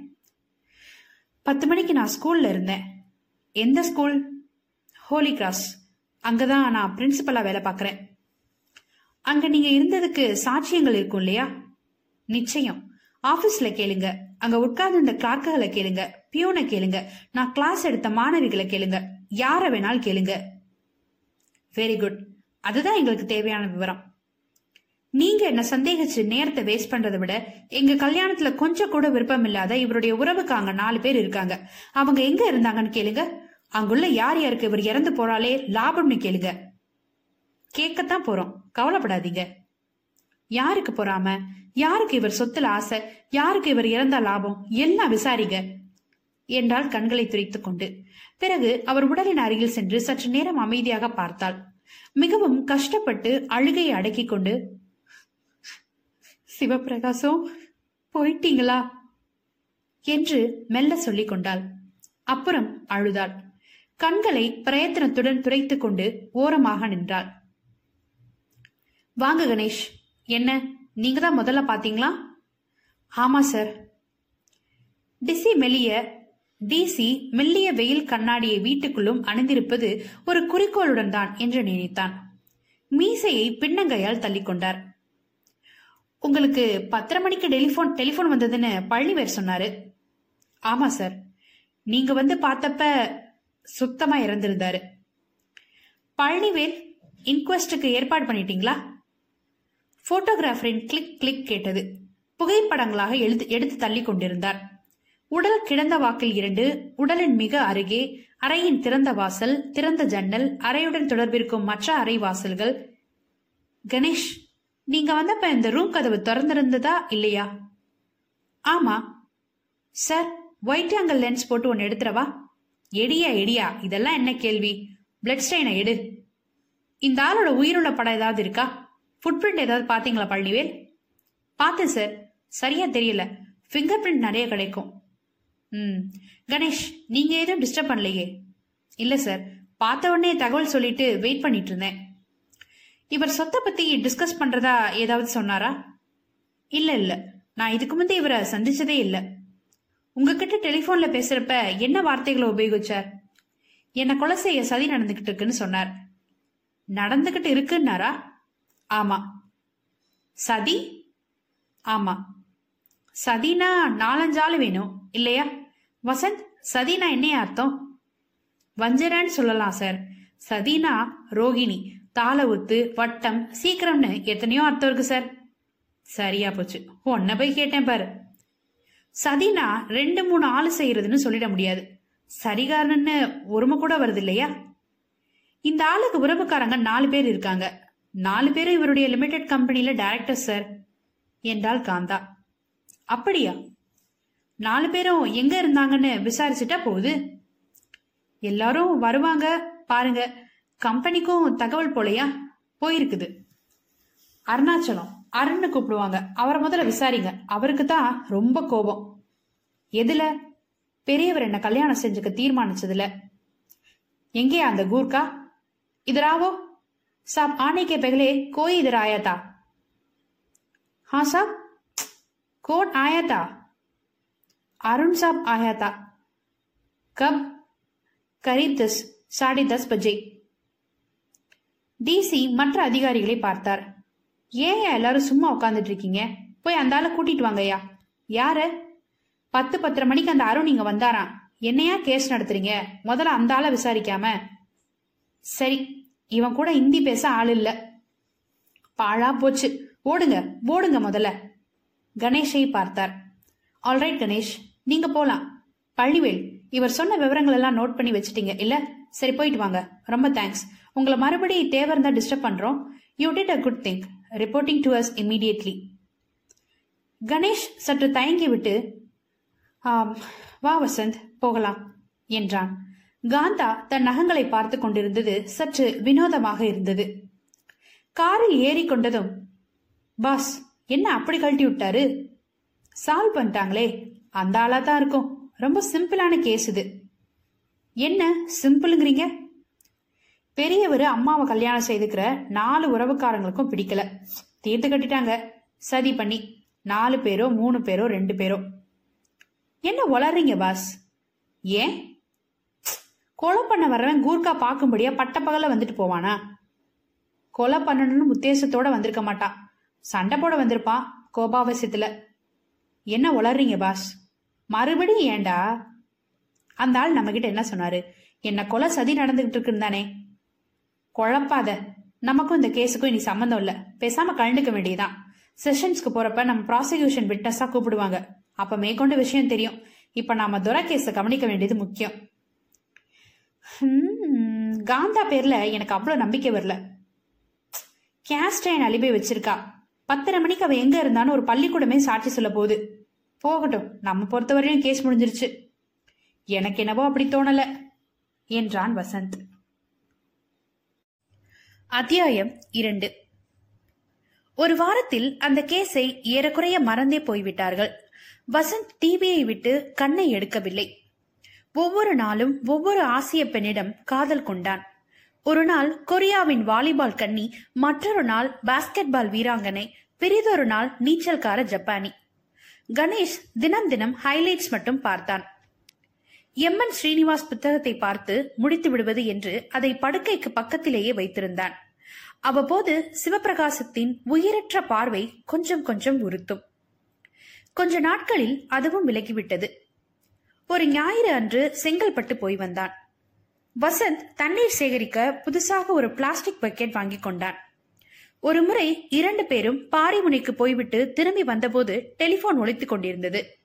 பத்து மணிக்கு நான் ஸ்கூல்ல இருந்தேன். எந்த ஸ்கூல் ஹோலி கிராஸ் அங்கதான் நான் பிரின்சிபலா வேலை பார்க்குறேன். அங்க நீங்க இருந்ததுக்கு சாட்சியங்கள் இருக்கும் இல்லையா? நிச்சயம். ஆபீஸ்ல கேளுங்க. அங்க உட்கார்ந்து இந்த கிளார்க்குகளை கேளுங்க. பியூனை கேளுங்க. நான் கிளாஸ் எடுத்த மாணவிகளை கேளுங்க. யார வேணாலும் கேளுங்க. வெரி குட் அதுதான் எங்களுக்கு தேவையான விவரம். நீங்க என்ன சந்தேகிச்சு நேரத்தை வேஸ்ட் பண்றதை விட எங்க கல்யாணத்துல கொஞ்சம் கூட விருப்பம் இல்லாத இவருடைய உறவுக்கு அங்க நாலு பேர் இருக்காங்க. அவங்க எங்க இருந்தாங்கன்னு கேளுங்க. அங்குள்ள யார் யாருக்கு இவர் இறந்து போறாலே லாபம்னு கேளுங்க. கேட்கத்தான் போறோம். கவலைப்படாதீங்க. யாருக்கு பொறாம? யாருக்கு இவர் சொத்துல ஆசை? யாருக்கு இவர் இறந்த லாபம்? எல்லாம் விசாரிங்க என்றால் கண்களை துரைத்துக் கொண்டு. பிறகு அவர் உடலின் அருகில் சென்று சற்று நேரம் அமைதியாக பார்த்தாள். மிகவும் கஷ்டப்பட்டு அழுகையை அடக்கிக் கொண்டு சிவபிரகாசம் போயிட்டீங்களா? என்று மெல்ல சொல்லிக் கொண்டாள். அப்புறம் அழுதாள். கண்களை பிரயத்தனத்துடன் துரைத்துக் கொண்டு ஓரமாக நின்றாள். வாங்க கணேஷ். என்ன நீங்க தான் முதல்ல பாத்தீங்களா? ஆமா சார். டிசி மெல்லிய டிசி மெல்லிய வெயில் கண்ணாடியை வீட்டுக்குள்ளும் அணிந்திருப்பது ஒரு குறிக்கோளுடன் தான் என்று நினைத்தான். மீசையை பின்னங்கையால் தள்ளிக்கொண்டார் உங்களுக்கு பத்தரை மணிக்கு டெலிபோன் டெலிபோன் வந்ததுன்னு பழனிவேர் சொன்னாரு. ஆமா சார். நீங்க வந்து பார்த்தப்ப சுத்தமா இறந்திருந்தாரு. பழனிவேல் இன்கொஸ்டுக்கு ஏற்பாடு பண்ணிட்டீங்களா? போட்டோகிராஃபரின் கிளிக் கிளிக் கேட்டது. புகைப்படங்களாக எழுது எடுத்து தள்ளி கொண்டிருந்தார். உடல் கிடந்த வாக்கில் இரண்டு உடலின் மிக அருகே அறையின் திறந்த வாசல் திறந்த ஜன்னல் அறையுடன் தொடர்பிருக்கும் மற்ற அறை வாசல்கள். கணேஷ் நீங்க வந்தப்ப இந்த ரூம் கதவு திறந்திருந்ததா இல்லையா? ஆமா. சார் ஒயிட் ஆங்கிள் லென்ஸ் போட்டு ஒன்னு எடுத்துறவா எடியா எடியா இதெல்லாம் என்ன கேள்வி? பிளட் ஸ்டெயினை எடு. இந்த ஆளோட உயிருள்ள படம் ஏதாவது இருக்கா? ஃபுட் பிரிண்ட் ஏதாவது பாத்தீங்களா பழனிவேல்? பார்த்தேன் சார் சரியா தெரியல. ஃபிங்கர் பிரிண்ட் நிறைய கிடைக்கும். ம். கணேஷ் நீங்க எதுவும் டிஸ்டர்ப் பண்ணலையே? இல்ல சார் பார்த்த உடனே தகவல் சொல்லிட்டு வெயிட் பண்ணிட்டு இருந்தேன். இவர் சொத்தை பத்தி டிஸ்கஸ் பண்றதா ஏதாவது சொன்னாரா? இல்ல இல்ல. நான் இதுக்கு முந்தைய இவரை சந்திச்சதே இல்ல. உங்ககிட்ட டெலிபோன்ல பேசுறப்ப என்ன வார்த்தைகளை உபயோகிச்சார்? என்ன கொலை செய்ய சதி நடந்துகிட்டு இருக்குன்னு சொன்னார். நடந்துகிட்டு இருக்குன்னாரா? ஆமா. சதி? ஆமா. சதினா நாலஞ்சு ஆள் வேணும் இல்லையா? வசந்த் சதினா என்னைய அர்த்தம்? வஞ்சரன்னு சொல்லலாம் சார். சதினா ரோகிணி. தாள ஒத்து வட்டம் சீக்கிரம்னு எத்தனையோ அர்த்தம் இருக்கு சார். சரியா போச்சு. உன்னை போய் கேட்டேன் பாரு. சதினா ரெண்டு மூணு ஆள் செய்யறதுன்னு சொல்லிட முடியாது. சரிகாரன்னு ஒருமை கூட வருது இல்லையா? இந்த ஆளுக்கு உறவுக்காரங்க நாலு பேர் இருக்காங்க. நாலு பேரும் இவருடைய லிமிடெட் கம்பெனியில டைரக்டர் சார் என்றாள் காந்தா. அப்படியா? நாலு பேரும் எங்க இருந்தாங்கன்னு விசாரிச்சுட்டா போகுது. எல்லாரும் வருவாங்க பாருங்க. கம்பெனிக்கும் தகவல் போலையா? போயிருக்குது. அருணாச்சலம் அருண்னு கூப்பிடுவாங்க. அவரை முதல்ல விசாரிங்க. அவருக்கு தான் ரொம்ப கோபம். எதுல? பெரியவர் என்ன கல்யாணம் செஞ்சுக்க தீர்மானிச்சதுல எங்கேயா அந்த கூர்க்கா? இதராவோ? சாப் आने के पहले कोई इधर आया था हाँ साहब कौन आया था अरुण साहब आया था कब करीब दस साढ़े दस बजे டிசி மற்ற அதிகாரிகளை பார்த்தார் ஏன் எல்லாரும் சும்மா உட்காந்துட்டு இருக்கீங்க போய் அந்த ஆளை கூட்டிட்டு வாங்கய்யா யாரு பத்து பத்தரை மணிக்கு அந்த அருண் இங்க வந்தாராம் என்னையா கேஸ் நடத்துறீங்க முதல்ல அந்த ஆளை விசாரிக்காம சரி இவன் கூட ஹிந்தி பேச ஆள் இல்ல. பாழா போச்சு. ஓடுங்க ஓடுங்க முதல்ல. கணேஷை பார்த்தார். ஆல்ரைட் கணேஷ் நீங்க போலாம். பள்ளிவேல் இவர் சொன்ன விவரங்கள் எல்லாம் நோட் பண்ணி வச்சிட்டீங்க இல்ல? சரி போயிட்டு வாங்க. ரொம்ப தேங்க்ஸ் உங்களை மறுபடி தேவை இருந்தா டிஸ்டர்ப் பண்றோம். You did a good thing reporting to us immediately Ganesh சற்று தயங்கி விட்டு "ஆம், வா வசந்த் போகலாம் என்றான். காந்தா தன் நகங்களை பார்த்து கொண்டிருந்தது சற்று வினோதமாக இருந்தது. காரில் ஏறி கொண்டதும் பாஸ் என்ன அப்படி கழட்டி விட்டாரு? சால்வ் பண்ணிட்டாங்களே அந்த ஆளா தான் இருக்கும். ரொம்ப சிம்பிளான கேஸ் இது. என்ன சிம்பிளுங்கிறீங்க? பெரியவர் அம்மாவை கல்யாணம் செய்துக்கிற நாலு உறவுக்காரங்களுக்கும் பிடிக்கல. தீர்த்து கட்டிட்டாங்க. சதி பண்ணி. நாலு பேரோ மூணு பேரோ ரெண்டு பேரோ. என்ன வளர்றீங்க பாஸ்? ஏன்? கொலை பண்ண வரவன் கூர்க்கா பார்க்கும்படியா பட்டப்பகல வந்துட்டு போவானா? கொலை பண்ணணும்னு உத்தேசத்தோட வந்திருக்க மாட்டான் சண்டை போட வந்திருப்பான் கோபாவசியத்துல. என்ன உளறீங்க பாஸ்? மறுபடியும் ஏண்டா? அந்த ஆள் நம்ம கிட்ட என்ன சொன்னாரு? என்ன கொலை சதி நடந்துகிட்டு இருக்குன்னு தானே. குழப்பாத. நமக்கும் இந்த கேஸுக்கும் இனி சம்மந்தம் இல்ல. பேசாம கலந்துக்க வேண்டியதுதான். செஷன்ஸ்க்கு போறப்ப நம்ம ப்ராசிக்யூஷன் விட்னஸா கூப்பிடுவாங்க. அப்ப மேற்கொண்டு விஷயம் தெரியும். இப்ப நாம துரை கேஸ கவனிக்க வேண்டியது முக்கியம். காந்தா பேர்ல எனக்கு அவ்வளவு நம்பிக்கை வரல. கேஸ்டைன் அலிபை வச்சிருக்கா. பத்தரை மணிக்கு அவ எங்க இருந்தான்னு ஒரு பள்ளிக்கூடமே சாட்சி சொல்ல போகுது. போகட்டும் நம்ம பொறுத்தவரையும் கேஸ் முடிஞ்சிருச்சு. எனக்கு என்னவோ அப்படி தோணல என்றான் வசந்த். அத்தியாயம் இரண்டு. ஒரு வாரத்தில் அந்த கேஸை ஏறக்குறைய மறந்தே போய்விட்டார்கள். வசந்த் டிவியை விட்டு கண்ணை எடுக்கவில்லை. ஒவ்வொரு நாளும் ஒவ்வொரு ஆசிய பெண்ணிடம் காதல் கொண்டான். ஒரு நாள் கொரியாவின் வாலிபால் கன்னி மற்றொரு நாள் பாஸ்கெட்பால் வீராங்கனை பிறிதொரு நாள் நீச்சல்கார ஜப்பானி. கணேஷ் தினம் தினம் ஹைலைட்ஸ் மட்டும் பார்த்தான். எம்என் ஸ்ரீனிவாஸ் புத்தகத்தை பார்த்து முடித்து விடுவது என்று அதை படுக்கைக்கு பக்கத்திலேயே வைத்திருந்தான். அவ்வப்போது சிவபிரகாசத்தின் உயிரற்ற பார்வை கொஞ்சம் கொஞ்சம் உறுத்தும். கொஞ்ச நாட்களில் அதுவும் விலகிவிட்டது. ஒரு ஞாயிறு அன்று செங்கல்பட்டு போய் வந்தான். வசந்த் தண்ணீர் சேகரிக்க புதுசாக ஒரு பிளாஸ்டிக் பக்கெட் வாங்கி கொண்டான். ஒரு முறை இரண்டு பேரும் பாரிமுனைக்கு போய்விட்டு திரும்பி வந்தபோது டெலிபோன் ஒழித்துக் கொண்டிருந்தது.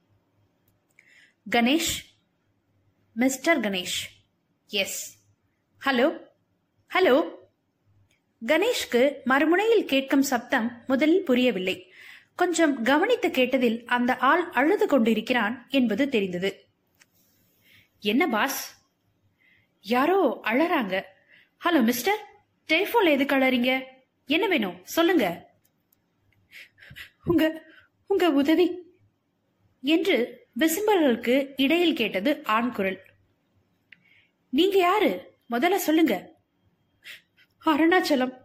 Ganesh? Mister Ganesh. Yes. Hello? Hello? கணேஷ்க்கு மறுமுனையில் கேட்கும் சப்தம் முதலில் புரியவில்லை. கொஞ்சம் கவனித்து கேட்டதில் அந்த ஆள் அழுது கொண்டிருக்கிறான் என்பது தெரிந்தது. என்ன பாஸ் யாரோ அழறாங்க. ஹலோ மிஸ்டர் டெலிபோன்ல எதுக்கு அழறீங்க? என்ன வேணும்? சொல்லுங்க. உங்க உங்க உதவி. என்று விசும்பர்களுக்கு இடையில் கேட்டது ஆண் குரல். நீங்க யாரு? முதல்ல சொல்லுங்க. அருணாச்சலம்.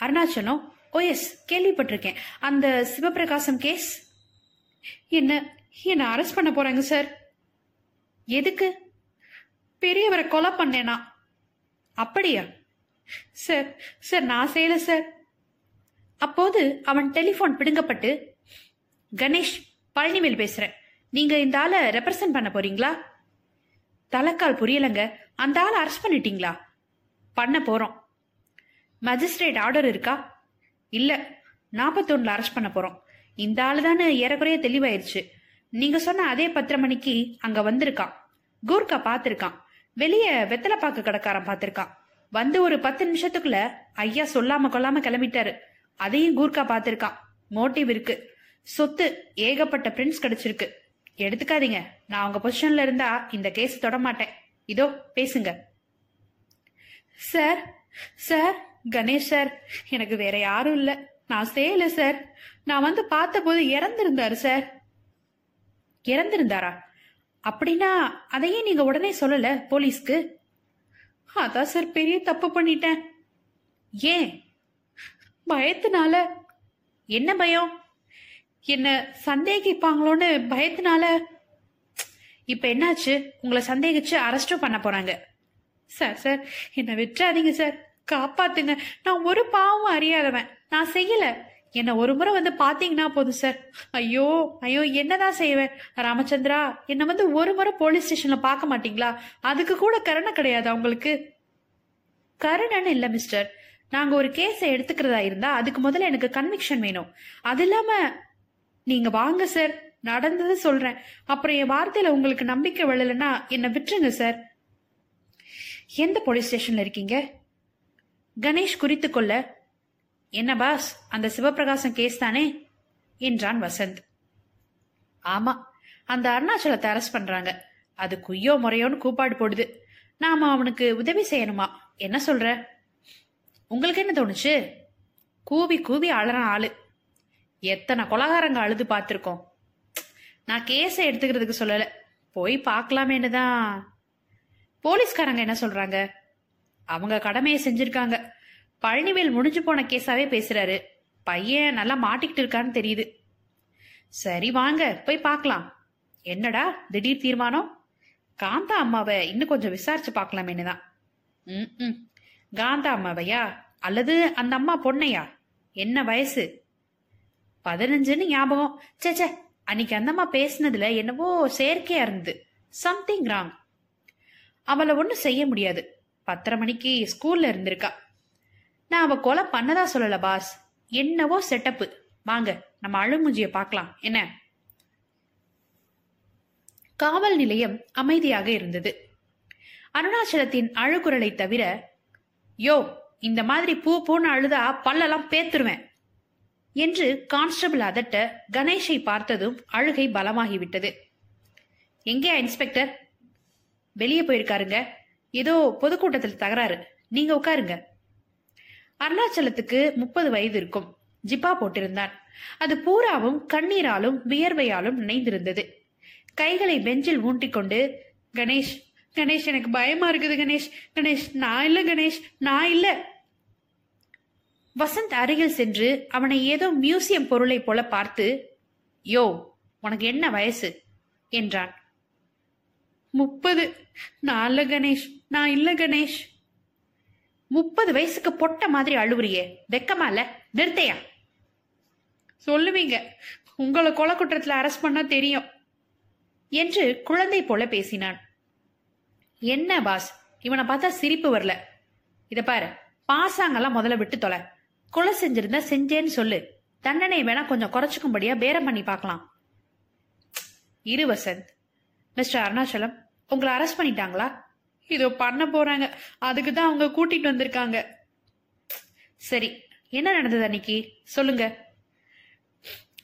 அருணாச்சலம்? ஓ எஸ் கேள்விப்பட்டிருக்கேன். அந்த சிவபிரகாசம் கேஸ் என்ன என்ன அரெஸ்ட் பண்ண போறாங்க சார் எதுக்கு? பெரியவரை கொலை பண்ணேனா? அப்படியா? சார் சார் நான் செய்யல சார் அப்போது அவன் டெலிபோன் பிடுங்கப்பட்டு கணேஷ் பழனிவேல் பேசுறேன். நீங்க இந்த ஆளை ரெப்ரசன்ட் பண்ண போறீங்களா? தலைக்கால் புரியலங்க. அந்த ஆளை அரெஸ்ட் பண்ணிட்டீங்களா? பண்ண போறோம். மஜிஸ்ட்ரேட் ஆர்டர் இருக்கா? இல்ல. நாற்பத்தொன்னுல அரெஸ்ட் பண்ண போறோம். இந்த ஆளு தானே ஏறக்குறைய தெளிவாயிருச்சு. நீங்க சொன்ன அதே பத்திரமணிக்கு அங்க வந்திருக்கான். கூர்க்கா பாத்திருக்கான் வெளியே வெத்தலை பாக்கு கடைக்காரன் பாத்திருக்கான் வந்து ஒரு பத்து நிமிஷத்துக்குள்ள ஐயா சொல்லாம கொள்ளாம கிளம்பிட்டாரு. அதையும் கூர்க்கா பாத்திருக்கான் மோட்டிவ் இருக்கு. சொத்து ஏகப்பட்ட பிரிண்ட்ஸ் கிடைச்சிருக்கு. எடுத்துக்காதீங்க. நான் உங்க பொசிஷன்ல இருந்தா இந்த கேஸ் தொட மாட்டேன். இதோ பேசுங்க. சார் சார் கணேஷ் சார் எனக்கு வேற யாரும் இல்ல. நான் செய்யல சார். நான் வந்து பார்த்தபோது இறந்திருந்தாரு சார். இறந்திருந்தாரா? அப்படின்னா அதையே நீங்க உடனே சொல்லல போலீஸ்க்கு? அதான் சார் பெரிய தப்பு பண்ணிட்டேன். ஏன்? பயத்தினால. என்ன பயம்? என்ன சந்தேகிப்பாங்களோன்னு பயத்தினால. இப்ப என்னாச்சு? உங்களை சந்தேகிச்சு அரெஸ்டும் பண்ண போறாங்க. சார் சார் என்ன விட்டுறாதீங்க சார். காப்பாத்துங்க. நான் ஒரு பாவம் அறியாதவன். நான் செய்யல. என்ன ஒரு முறை வந்து பாத்தீங்கன்னா போதும் சார். ஐயோ ஐயோ என்னதான் செய்வேன்? ராமச்சந்திரா என்ன வந்து ஒரு முறை போலீஸ் ஸ்டேஷன்ல பார்க்க மாட்டீங்களா? அதுக்கு கூட கருணை கிடையாதா உங்களுக்கு கருணைன்னு இல்ல மிஸ்டர் நாங்க ஒரு கேஸை எடுத்துக்கிறதா இருந்தா அதுக்கு முதல்ல எனக்கு கன்விக்ஷன் வேணும். அது இல்லாம நீங்க வாங்க சார் நடந்தது சொல்றேன். அப்புறம் என் வார்த்தையில உங்களுக்கு நம்பிக்கை விழலைன்னா என்ன விட்டுருங்க சார் எந்த போலீஸ் ஸ்டேஷன்ல இருக்கீங்க? கணேஷ் குறித்து கொள்ள என்ன பாஸ்? அந்த சிவபிரகாசம் கேஸ் தானே? என்றான் வசந்த். ஆமா. அந்த அருணாச்சலத்தை அரெஸ்ட் பண்றாங்க. அது குய்யோ முறையோன்னு கூப்பாடு போடுது. நாம அவனுக்கு உதவி செய்யணுமா? என்ன சொல்ற? உங்களுக்கு என்ன தோணுச்சு? கூவி கூவி அழறான் ஆளு. எத்தனை கொலகாரங்க அழுது பார்த்துருக்கோம். நான் கேஸை எடுத்துக்கிறதுக்கு சொல்லல. போய் பார்க்கலாமேன்னு தான். போலீஸ்காரங்க என்ன சொல்றாங்க? அவங்க கடமையை செஞ்சிருக்காங்க. பழனிவேல் முடிஞ்சு போன கேஸாவே பேசுறாரு. பையன் நல்லா மாட்டிக்கிட்டு இருக்கான்னு தெரியுது. சரி வாங்க போய் பார்க்கலாம். என்னடா திடீர் தீர்மானம்? காந்தா அம்மாவை இன்னும் கொஞ்சம் விசாரிச்சு பார்க்கலாமேன்னு தான் ம் ம். காந்தா அம்மாவையா? அல்லது அந்த அம்மா பொண்ணையா? என்ன வயசு? பதினஞ்சுன்னு ஞாபகம். ச்சே ச்சே அன்னைக்கு அந்த அம்மா பேசுனதுல என்னவோ செயற்கையா இருந்தது. Something wrong. அவளை ஒன்றும் செய்ய முடியாது. பத்தரை மணிக்கு ஸ்கூல்ல இருந்திருக்கா. நான் அவ கொலை பண்ணதா சொல்லல பாஸ் என்னவோ செட்டப்பு வாங்க நம்ம அழுமூஞ்சிய பார்க்கலாம். என்ன? காவல் நிலையம் அமைதியாக இருந்தது. அருணாச்சலத்தின் அழுகுரலை தவிர யோ இந்த மாதிரி பூ பூன்னு அழுதா பல்லெல்லாம் பேத்துருவேன் என்று கான்ஸ்டபிள் அதட்ட கணேஷை பார்த்ததும் அழுகை பலமாகிவிட்டது. எங்கே இன்ஸ்பெக்டர்? வெளியே போயிருக்காருங்க. ஏதோ பொதுக்கூட்டத்தில் தகராறு. நீங்க உட்காருங்க. அருணாச்சலத்துக்கு முப்பது வயது இருக்கும். ஜிப்பா போட்டிருந்தான். அது பூராவும் கண்ணீராலும் வியர்வையாலும் நினைந்திருந்தது. கைகளை பெஞ்சில் ஊண்டிக்கொண்டு கணேஷ் கணேஷ் எனக்கு பயமா இருக்குது கணேஷ் கணேஷ் நான் இல்ல கணேஷ் நான் இல்ல. வசந்த் அருகில் சென்று அவனை ஏதோ மியூசியம் பொருளை போல பார்த்து யோ உனக்கு என்ன வயசு? என்றான். முப்பது. நான் இல்ல கணேஷ் நான் இல்ல கணேஷ். முப்பது வயசுக்கு பொட்ட மாதிரி அழுவுறியே. வெக்கமா இல்ல? நிறுத்தையா? சொல்லுவீங்க. உங்களை கொலை குற்றத்துல அரெஸ்ட் பண்ணா தெரியும். என்று குழந்தை போல பேசினான். என்ன பாஸ் இவனை பார்த்தா சிரிப்பு வரல. இத பாரு பாசாங்கெல்லாம் முதல்ல விட்டு தொலை. கொலை செஞ்சிருந்தா செஞ்சேன்னு சொல்லு. தண்டனை வேணா கொஞ்சம் குறைச்சிக்கும்படியா பேரம் பண்ணி பார்க்கலாம். இரு வசந்த். மிஸ்டர் அருணாச்சலம் உங்களை அரெஸ்ட் பண்ணிட்டாங்களா? இதோ பண்ண போறாங்க. அதுக்கு தான் அவங்க கூட்டிட்டு வந்திருக்காங்க. சரி என்ன நடந்தது அன்னைக்கு? சொல்லுங்க.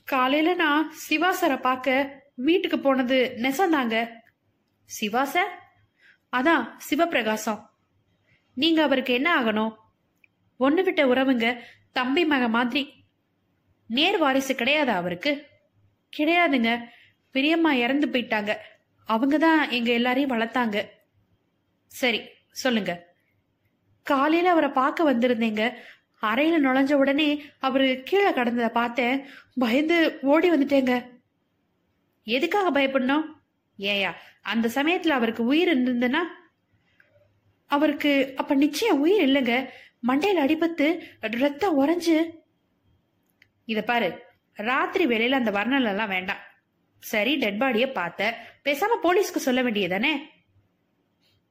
காலையில நான் சிவா சாரை பார்க்க வீட்டுக்கு போனது நெசந்தாங்க. சிவா சார்? அதான் சிவபிரகாசம். நீங்க அவருக்கு என்ன ஆகணும்? ஒன்று விட்ட உறவுங்க தம்பி மக மாதிரி. நேர் வாரிசு கிடையாதா அவருக்கு? கிடையாதுங்க. பெரியம்மா இறந்து போயிட்டாங்க. அவங்க தான் எங்க எல்லாரையும் வளர்த்தாங்க. சரி சொல்லுங்க. காலையில அவரை பார்க்க வந்திருந்தேங்க. அறையில நுழைஞ்ச உடனே அவரு கீழே கடந்ததை பார்த்தேன். பயந்து ஓடி வந்துட்டேங்க. எதுக்காக பயப்படணும்? ஏயா அந்த சமயத்துல அவருக்கு உயிர் இருந்ததுன்னா? அவருக்கு அப்ப நிச்சயம் உயிர் இல்லைங்க. மண்டையில அடிபத்து ரத்தம் உறைஞ்சு. இத பாரு ராத்திரி வேலையில அந்த வர்ணல் எல்லாம் வேண்டாம். சரி டெட் பாடிய பார்த்த. பேசாம போலீஸ்க்கு சொல்ல வேண்டியதானே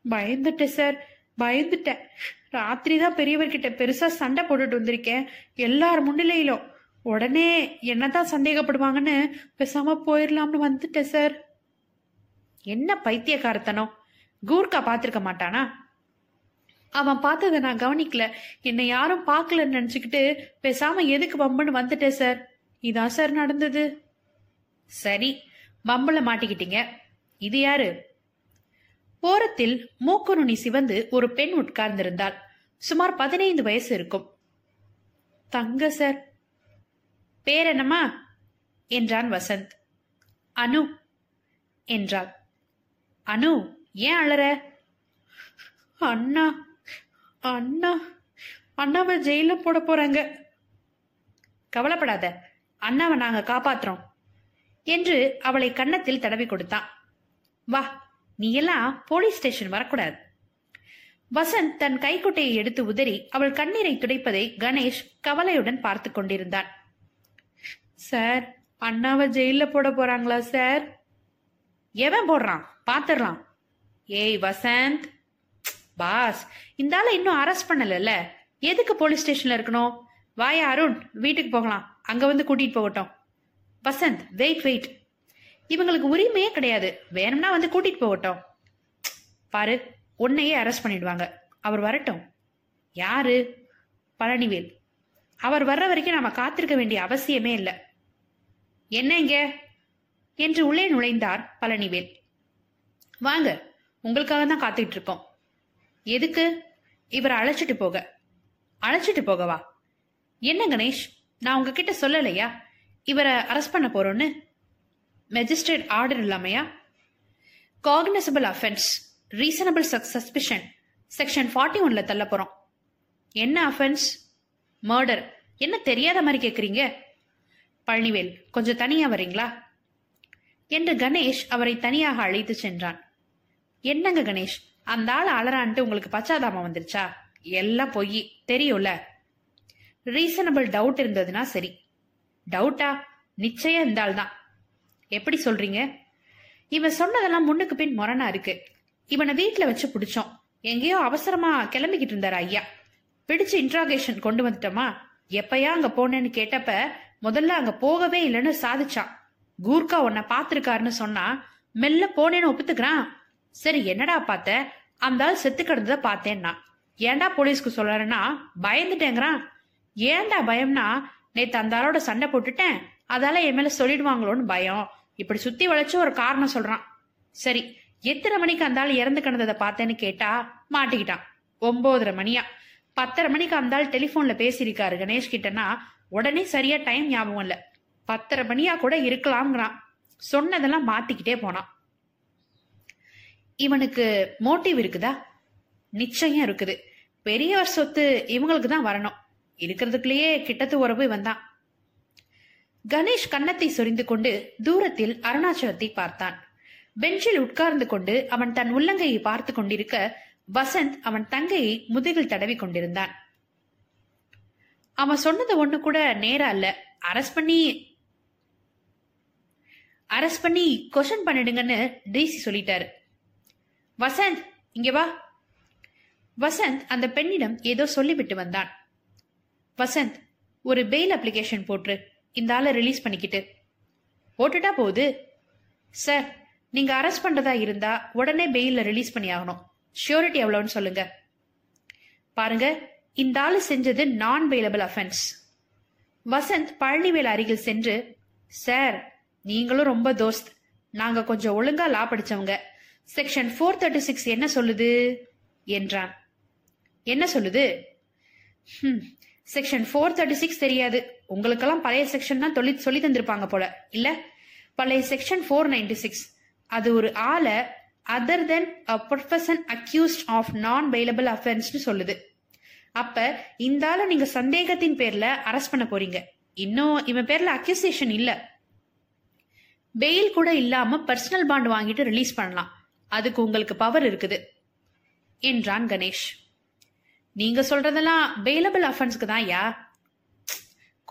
பயந்துட்டேன் சார். பயந்துட்டேன். ராத்திரி தான் பெரியவர்கிட்ட பெருசா சண்டை போட்டுட்டு வந்திருக்கேன். எல்லார் முன்னிலையிலும். உடனே என்னதான் சந்தேகப்படுவாங்கன்னு பேசாம போயிடலாம்னு வந்துட்டேன் சார். என்ன பைத்தியக்காரத்தனம். கூர்க்கா பார்த்துருக்க மாட்டானா? அவன் பார்த்ததை நான் கவனிக்கல. என்னை யாரும் பார்க்கலன்னு நினச்சிக்கிட்டு பேசாம எதுக்கு பம்புன்னு வந்துட்டேன் சார். இதான் சார் நடந்தது. சரி பம்புல மாட்டிக்கிட்டீங்க. இது யாரு? ஓரத்தில் மூக்கு நுனி சிவந்து ஒரு பெண் உட்கார்ந்திருந்தாள். சுமார் பதினைந்து வயசு இருக்கும். தங்க சார். பேர் என்னம்மா? என்றான் வசந்த். அனு என்றாள். அனு ஏன் அழற? அண்ணா அண்ணா அண்ணாவை ஜெயில போட போறாங்க. கவலைப்படாத அண்ணாவை நாங்க காப்பாத்துறோம் என்று அவளை கன்னத்தில் தடவி கொடுத்தான். வா நீ எல்லாம் போலீஸ் ஸ்டேஷன் வரக்கூடாது. வசந்த் தன் கைக்குட்டையை எடுத்து உதறி அவள் கண்ணீரை துடைப்பதை கணேஷ் கவலையுடன் பார்த்து கொண்டிருந்தான். சார் அண்ணாவை ஜெயில போட போறாங்களா சார்? எவன் போடுறான்? பாத்துடலாம். ஏய் வசந்த். பாஸ் இந்த ஆளை இன்னும் அரெஸ்ட் பண்ணலல்ல. எதுக்கு போலீஸ் ஸ்டேஷன்ல இருக்கணும்? வாயா அருண் வீட்டுக்கு போகலாம். அங்க வந்து கூட்டிட்டு போகட்டும். வசந்த் வெயிட் வெயிட் இவங்களுக்கு உரிமையே கிடையாது. வேணும்னா வந்து கூட்டிட்டு போகட்டும். பாரு உன்னையே அரெஸ்ட் பண்ணிடுவாங்க. அவர் வரட்டும். யாரு? பழனிவேல். அவர் வர்ற வரைக்கும் நாம காத்திருக்க வேண்டிய அவசியமே இல்லை. என்ன இங்க? என்று உள்ளே நுழைந்தார் பழனிவேல். வாங்க உங்களுக்காக தான் காத்துட்டு இருக்கோம். எதுக்கு? இவரை அழைச்சிட்டு போக. அழைச்சிட்டு போகவா? என்ன கணேஷ் நான் உங்ககிட்ட சொல்லலையா? இவரை அரெஸ்ட் பண்ண போறோன்னு magistrate order இல்லாமையா cognizable offence reasonable suspicion section forty ஒன்ல தள்ள போறோம். என்ன அஃபென்ஸ் மர்டர் என்ன தெரியாத மாதிரி கேக்குறீங்க? பழனிவேல் கொஞ்சம் தனியா வரீங்களா? என்று கணேஷ் அவரை தனியாக அழைத்து சென்றான். என்னங்க கணேஷ் அந்த ஆள் அலறான்ட்டு உங்களுக்கு பச்சாதாமம் வந்துருச்சா? எல்லாம் பொய் தெரியும்ல. ரீசனபிள் டவுட் இருந்ததுன்னா சரி. டவுட்டா நிச்சயம் இந்த ஆள் தான் எப்படி சொல்றீங்க? இவன் சொன்னதெல்லாம் முன்னுக்கு பின் மொரணா இருக்கு. இவனை வீட்டுல வச்சு பிடிச்சோம். எங்கேயோ அவசரமா கிளம்பிக்கிட்டு இருந்தாரு ஐயா. பிடிச்சு இன்ட்ராகேஷன் கொண்டு வந்துட்டோமா? எப்பயா அங்க போனேன்னு கேட்டப்ப முதல்ல அங்க போகவே இல்லைன்னு சாதிச்சான். கூர்க்கா உன்னை பாத்திருக்காருன்னு சொன்னா மெல்ல போனேன்னு ஒப்புத்துக்கிறான். சரி என்னடா பார்த்த? அந்த ஆள் செத்து கிடந்தத பார்த்தேன்னா? ஏன்டா போலீஸ்க்கு சொல்றேன்னா பயந்துட்டேங்கிறான். ஏன்டா பயம்னா நேத்து அந்த ஆளோட சண்டை போட்டுட்டேன். அதால என் மேல சொல்லிடுவாங்களோன்னு பயம். இப்படி சுத்தி வளைச்சு ஒரு காரணம் சொல்றான். சரி எத்தனை மணிக்கு அந்த ஆள் இறந்து கிடந்ததை பார்த்தேன்னு கேட்டா மாட்டிக்கிட்டான். ஒன்பதரை மணியா. பத்தரை மணிக்கு அந்த ஆள் டெலிஃபோன்ல பேசியிருக்காரு கணேஷ் கிட்டனா உடனே சரியா டைம் ஞாபகம் இல்ல. பத்தரை மணியா கூட இருக்கலாம்ங்கிறான். சொன்னதெல்லாம் மாத்திக்கிட்டே போனான். இவனுக்கு மோட்டிவ் இருக்குதா? நிச்சயம் இருக்குது. பெரியவர் சொத்து இவங்களுக்கு தான் வரணும். இருக்கிறதுக்குள்ளேயே கிட்டத்து உறவு வந்தான் கணேஷ் கன்னத்தை சொரிந்து கொண்டு தூரத்தில் அருணாச்சலத்தை பார்த்தான். பெஞ்சில் உட்கார்ந்து கொண்டு அவன் தன் உள்ளங்கையை பார்த்து கொண்டிருக்க வசந்த் அவன் தங்கையை முதுகில் தடவி கொண்டிருந்தான். அவன் சொன்னது ஒண்ணு கூட நேரா இல்ல. அரஸ்ட் பண்ணி அரஸ்ட் பண்ணி கொஷன் பண்ணிடுங்கன்னு டிசி சொல்லிட்டாரு. வசந்த் இங்க வா. வசந்த் அந்த பெண்ணிடம் ஏதோ சொல்லிவிட்டு வந்தான். வசந்த் ஒரு பெயில் அப்ளிகேஷன் போட்டு இந்த ஆளை ரிலீஸ் பண்ணிக்கிட்டு. போட்டுட்டா போகுது. சார் நீங்க அரெஸ்ட் பண்றதா இருந்தா உடனே பெயில ரிலீஸ் பண்ணி ஆகணும். ஷியூரிட்டி எவ்வளோன்னு சொல்லுங்க. பாருங்க இந்த ஆளு செஞ்சது நான் பெயிலபிள் அஃபென்ஸ் வசந்த் பழனிவேல் அருகில் சென்று சார் நீங்களும் ரொம்ப தோஸ்த். நாங்க கொஞ்சம் ஒழுங்கா லா படிச்சவங்க. செக்ஷன் ஃபோர் தேர்ட்டி சிக்ஸ் என்ன சொல்லுது? என்றான். என்ன சொல்லுது? செக்ஷன் ஃபோர் தேர்ட்டி சிக்ஸ் தெரியாது. உங்களுக்கெல்லாம் பழைய செக்ஷன் தான் சொல்லி சொல்லி தந்திருப்பாங்க போல. இல்ல? பழைய செக்ஷன் ஃபோர் நைன்டி சிக்ஸ் அது ஒரு ஆளை other then a person accused of non bailable அஃபென்ஸ்னு சொல்லுது. அப்ப இந்த ஆளை நீங்க சந்தேகத்தின் பேர்ல அரெஸ்ட் பண்ண போறீங்க. இன்னும் இவன் பேர்ல அக்யூசேஷன் இல்ல. பெயில் கூட இல்லாம பர்சனல் பாண்ட் வாங்கிட்டு ரிலீஸ் பண்ணலாம். அதுக்கு உங்களுக்கு பவர் இருக்குது. என்றான் கணேஷ். நீங்க சொல்றதெல்லாம் பெயிலபிள் அஃபென்ஸ்க்கு தான் யா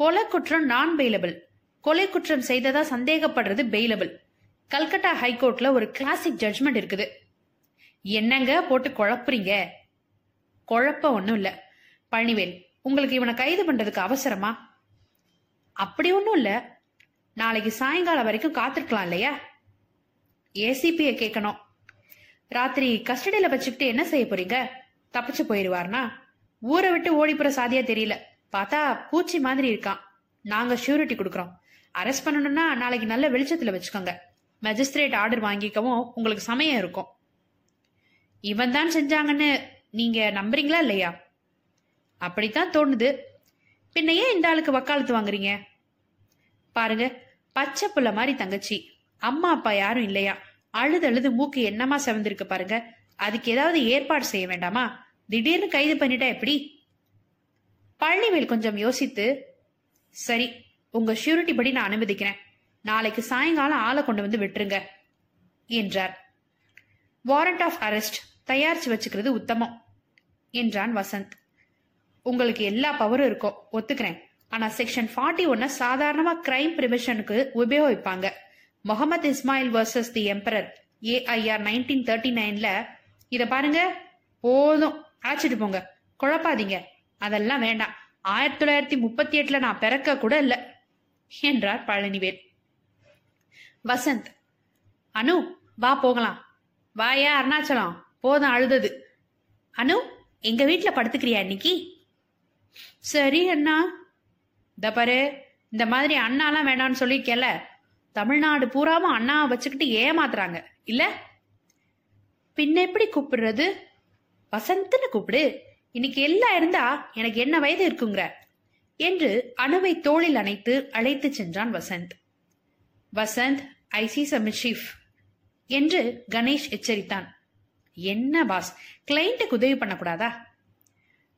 கொலை குற்றம் நான் பெயிலபிள் கொலை குற்றம் செய்ததா சந்தேகப்படுறது பெயிலபிள் கல்கட்டா ஹைகோர்ட்ல ஒரு கிளாசிக் ஜட்ஜ்மெண்ட் இருக்குது. என்னங்க போட்டு குழப்புறீங்க? குழப்பம் ஒன்றும் இல்லை. பழனிவேல் உங்களுக்கு இவனை கைது பண்றதுக்கு அவசரமா? அப்படி ஒன்றும் இல்லை. நாளைக்கு சாயங்காலம் வரைக்கும் காத்திருக்கலாம் இல்லையா? ஏசிபியை கேட்கணும். ராத்திரி கஸ்டடியில் வச்சுக்கிட்டு என்ன செய்ய போறீங்க? தப்பிச்சு போயிடுவார்னா ஊரை விட்டு ஓடி சாதியா தெரியல. பார்த்தா பூச்சி மாதிரி இருக்கான் நாங்க ஷூரிட்டி கொடுக்குறோம். அரெஸ்ட் பண்ணணும்னா நாளைக்கு நல்ல வெளிச்சத்துல வச்சுக்கோங்க. மெஜிஸ்ட்ரேட் ஆர்டர் வாங்கிக்கவும் உங்களுக்கு சமயம் இருக்கும். இவன் தான் செஞ்சாங்கன்னு நீங்க நம்புறீங்களா இல்லையா? அப்படித்தான் தோணுது. பின்ன ஏன் இந்த ஆளுக்கு வக்காலத்து வாங்குறீங்க? பாருங்க பச்சை புள்ள மாதிரி தங்கச்சி. அம்மா அப்பா யாரும் இல்லையா? அழுது அழுது மூக்கு என்னமா செவந்திருக்கு பாருங்க. அதுக்கு ஏதாவது ஏற்பாடு செய்ய வேண்டாமா? திடீர்னு கைது பண்ணிட்டா எப்படி? பழனிவேல் கொஞ்சம் யோசித்து சரி உங்க ஷூரிட்டி படி நான் அனுமதிக்கிறேன். நாளைக்கு சாயங்காலம் ஆளை கொண்டு வந்து விட்டுருங்க என்றார். வாரண்ட் ஆஃப் அரெஸ்ட் தயாரிச்சு வச்சுக்கிறது உத்தமம் என்றான் வசந்த். உங்களுக்கு எல்லா பவரும் இருக்கும் ஒத்துக்கிறேன். ஆனா செக்ஷன் ஃபார்ட்டி ஒன்ன சாதாரணமா கிரைம் ப்ரிவென்ஷனுக்கு உபயோகிப்பாங்க. Mohammed Ismail versus the emperor AIR nineteen thirty நைன்ல இத பாருங்க போதும். அழைச்சிட்டு போங்க. குழப்பாதீங்க. அதெல்லாம் வேண்டாம். ஆயிரத்தி தொள்ளாயிரத்தி முப்பத்தி எட்டுல நான் பிறக்க கூட இல்ல என்றார் பழனிவேல். வசந்த் அனு வா போகலாம். வாயா அருணாச்சலம்? போதும் அழுதது. அனு எங்க வீட்டுல படுத்துக்கிறியா இன்னைக்கு? சரி அண்ணா. இந்த பாரு இந்த மாதிரி அண்ணாலாம் வேணாம்னு சொல்லியிருக்கேல தமிழ்நாடு பூராவும் அண்ணாவை வச்சுக்கிட்டு ஏமாத்துறாங்க. இல்ல? பின்ன எப்படி கூப்பிடுறது? வசந்த்னு கூப்பிடு. இன்னைக்கு எல்லாம் இருந்தா எனக்கு என்ன வயது இருக்குங்கிற? என்று அணுவை தோளில் அணைத்து அழைத்து சென்றான் Vasanth. Vasanth I see mischief என்று கணேஷ் எச்சரித்தான். என்ன பாஸ் கிளைண்ட்டுக்கு உதவி பண்ணக்கூடாதா?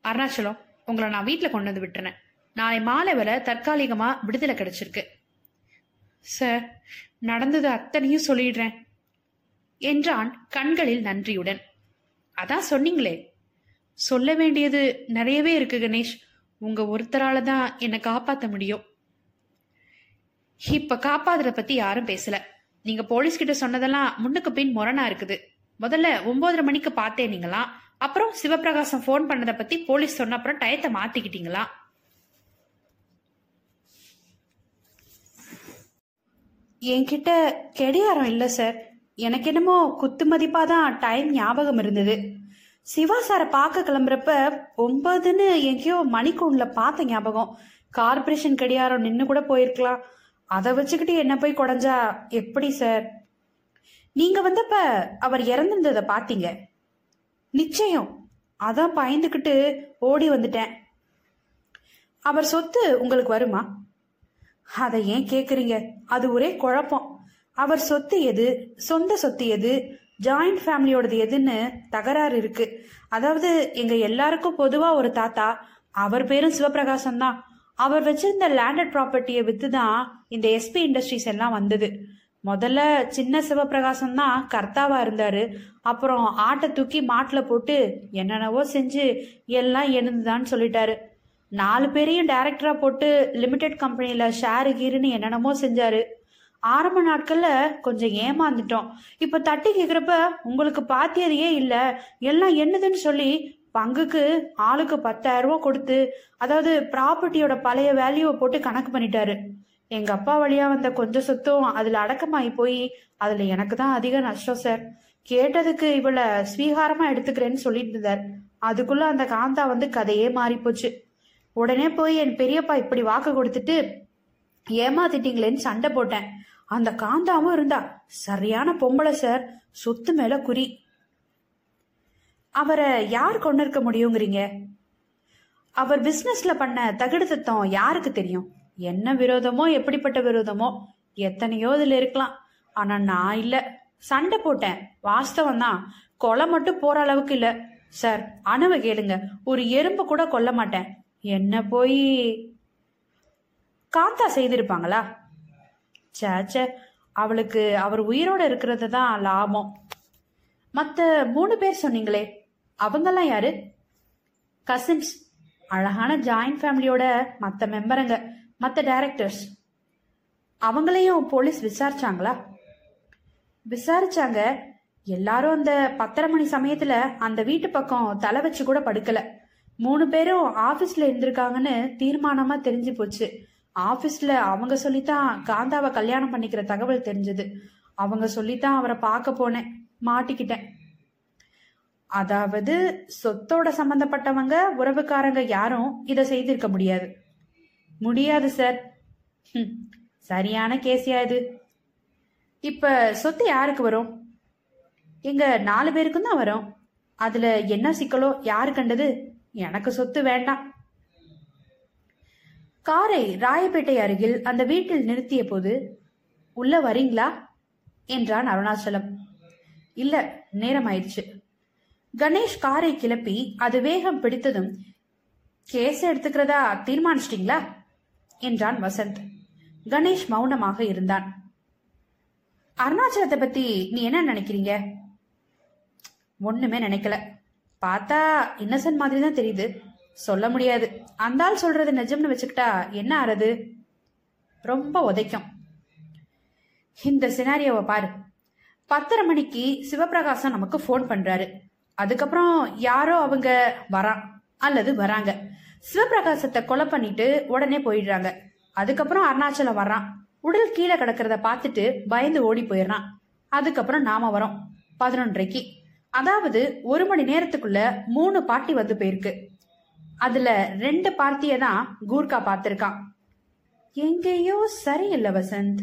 அருணாச்சலம் உங்களை நான் வீட்டில் கொண்டு வந்து விட்டுறேன். நாளை மாலை வரை தற்காலிகமாக விடுதலை கிடைச்சிருக்கு. சார் நடந்தது அத்தனையும் சொல்லிடுறேன் என்றான் கண்களில் நன்றியுடன். அதான் சொன்னீங்களே சொல்ல வேண்டியது நிறையவே இருக்கு கணேஷ். உங்க ஒருத்தரால தான் என்னை காப்பாத்த முடியும். இப்ப காப்பாத்துறத பத்தி யாரும் பேசல. நீங்க போலீஸ் கிட்ட சொன்னதெல்லாம் முன்னுக்கு பின் முரணா இருக்குது. முதல்ல ஒன்பதரை மணிக்கு பார்த்தேன் நீங்களாம் அப்புறம் சிவபிரகாசம் ஃபோன் பண்ணதை பத்தி போலீஸ் சொன்ன அப்புறம் டயத்தை மாத்திக்கிட்டீங்களா? என்கிட்ட கெடியாரம் இல்லை சார். எனக்கு என்னமோ குத்து மதிப்பாக தான் டைம் ஞாபகம் இருந்தது. சிவா சாரை பார்க்க கிளம்புறப்ப ஒன்பதுன்னு எங்கேயோ மணிக்கூண்டில் பார்த்த ஞாபகம். கார்பரேஷன் கடியாரம் நின்று கூட போயிருக்கலாம். அதை வச்சுக்கிட்டு என்ன போய் குடஞ்சா? எப்படி சார்? நீங்கள் வந்தப்ப அவர் இறந்துருந்ததை பார்த்தீங்க. நிச்சயம். அதான் பயந்துக்கிட்டு ஓடி வந்துட்டேன். அவர் சொத்து உங்களுக்கு வருமா? அதை ஏன் கேட்குறீங்க அது ஒரே குழப்பம். அவர் சொத்து எது? சொந்த சொத்து எது? ஜாயிண்ட் ஃபேமிலியோடது எதுன்னு தகராறு இருக்கு. அதாவது எங்க எல்லாருக்கும் பொதுவா ஒரு தாத்தா அவர் பேரும் சிவபிரகாசம் தான். அவர் வச்சிருந்த லேண்டட் ப்ராப்பர்ட்டியை வித்து தான் இந்த எஸ்பி இண்டஸ்ட்ரீஸ் எல்லாம் வந்தது. முதல்ல சின்ன சிவபிரகாசம் தான் கர்த்தாவா இருந்தாரு. அப்புறம் ஆட்டை தூக்கி மாட்டில் போட்டு என்னென்னவோ செஞ்சு எல்லாம் எழுந்துதான்னு சொல்லிட்டாரு. நாலு பேரையும் டைரக்டரா போட்டு லிமிடெட் கம்பெனியில ஷேரு கீருன்னு என்னென்னமோ செஞ்சாரு. ஆரம்ப நாட்கள்ல கொஞ்சம் ஏமாந்துட்டோம். இப்ப தட்டி கேக்குறப்ப உங்களுக்கு பாத்தியதையே இல்ல. எல்லாம் என்னதுன்னு சொல்லி பங்குக்கு ஆளுக்கு பத்தாயிரம் ரூபா கொடுத்து அதாவது ப்ராப்பர்ட்டியோட பழைய வேல்யூவை போட்டு கணக்கு பண்ணிட்டாரு. எங்க அப்பா வழியா வந்த கொஞ்சம் சொத்தும் அதுல அடக்கமாயி போய் அதுல எனக்கு தான் அதிக நஷ்டம் சார் கேட்டதுக்கு இவளை ஸ்வீகாரமா எடுத்துக்கிறேன்னு சொல்லிட்டு இருந்தார். அதுக்குள்ள அந்த காந்தா வந்து கதையே மாறி போச்சு உடனே போய் என் பெரியப்பா இப்படி வாக்கு கொடுத்துட்டு ஏமாத்திட்டீங்களேன்னு சண்டை போட்டேன். அந்த காந்தாவும் இருந்தா. சரியான பொம்பளை சார் சொத்து மேல குறி அவரை யார் கொண்டு இருக்க முடியுங்கிறீங்க? அவர் பிசினஸ்ல பண்ண தகுடுத்தம் யாருக்கு தெரியும்? என்ன விரோதமோ எப்படிப்பட்ட விரோதமோ எத்தனையோ இதுல இருக்கலாம். ஆனா நான் இல்ல. சண்டை போட்டேன். வாஸ்தவம் தான். கொலை மட்டும் போற அளவுக்கு இல்ல. சார் அணுவை கேளுங்க. ஒரு எறும்பு கூட கொல்ல மாட்டேன். என்ன போய்? காந்தா செய்திருப்பாங்களா? சேச்சே அவளுக்கு அவர் உயிரோட இருக்கிறது தான் லாபம். மற்ற மூணு பேர் சொன்னீங்களே அவங்கெல்லாம் யாரு? கசின்ஸ் அழகான ஜாயிண்ட் ஃபேமிலியோட மற்ற மெம்பருங்க மற்ற டைரக்டர்ஸ் அவங்களையும் போலீஸ் விசாரிச்சாங்களா? விசாரிச்சாங்க. எல்லாரும் அந்த பத்தரை மணி சமயத்துல அந்த வீட்டு பக்கம் தலை வச்சு கூட படுக்கல. மூணு பேரும் ஆபீஸ்ல இருந்திருக்காங்கன்னு தீர்மானமா தெரிஞ்சு போச்சு. ஆபீஸ்ல அவங்க சொல்லித்தான் காந்தாவை கல்யாணம் பண்ணிக்கிற தகவல் தெரிஞ்சது. அவங்க சொல்லித்தான் அவரை பார்க்க போனேன் மாட்டிக்கிட்டேன். அதாவது சொத்தோட சம்பந்தப்பட்டவங்க உறவுக்காரங்க யாரும் இதை செய்திருக்க முடியாது. முடியாது சார். சரியான கேசியா இது. இப்ப சொத்து யாருக்கு வரும்? எங்க நாலு பேருக்கும் தான் வரும். அதுல என்ன சிக்கலோ யாரு கண்டது? எனக்கு சொத்து வேண்டாம். காரை ராயப்பேட்டை அருகில் அந்த வீட்டில் நிறுத்திய போது உள்ள வரீங்களா? என்றான் அருணாச்சலம். இல்ல நேரம் ஆயிடுச்சு கணேஷ் காரை கிளப்பி அது வேகம் பிடித்ததும் கேஸ் எடுத்துக்கிறதா தீர்மானிச்சிட்டீங்களா? என்றான் வசந்த். கணேஷ் மௌனமாக இருந்தான். அருணாச்சலத்தை பத்தி நீ என்ன நினைக்கிறீங்க? ஒண்ணுமே நினைக்கல. பார்த்தா இன்னசென்ட் மாதிரி தான் தெரியுது. சொல்ல முடியாது. அந்த ஆள் சொல்றது நிஜம்னு வச்சுக்கிட்டா என்ன ஆறது? ரொம்ப உதைக்கும். இந்த சினாரியோவை பாரு. பத்தரை மணிக்கு சிவபிரகாசம் நமக்கு ஃபோன் பண்றாரு. அதுக்கப்புறம் யாரோ அவங்க வரான் அல்லது வராங்க. சிவபிரகாசத்தை கொலை பண்ணிட்டு உடனே போயிடுறாங்க. அதுக்கப்புறம் அருணாச்சலம் வர்றான் உடல் கீழே கிடக்கிறத பார்த்துட்டு பயந்து ஓடி போயிடுறான். அதுக்கப்புறம் நாம வரோம். பதினொன்றைக்கு அதாவது ஒரு மணி நேரத்துக்குள்ள மூணு பாட்டி வந்து போயிருக்கு. அதுல ரெண்டு பார்ட்டிய தான் கூர்கா பார்த்திருக்கான் எங்கேயோ சரியில்லை வசந்த்.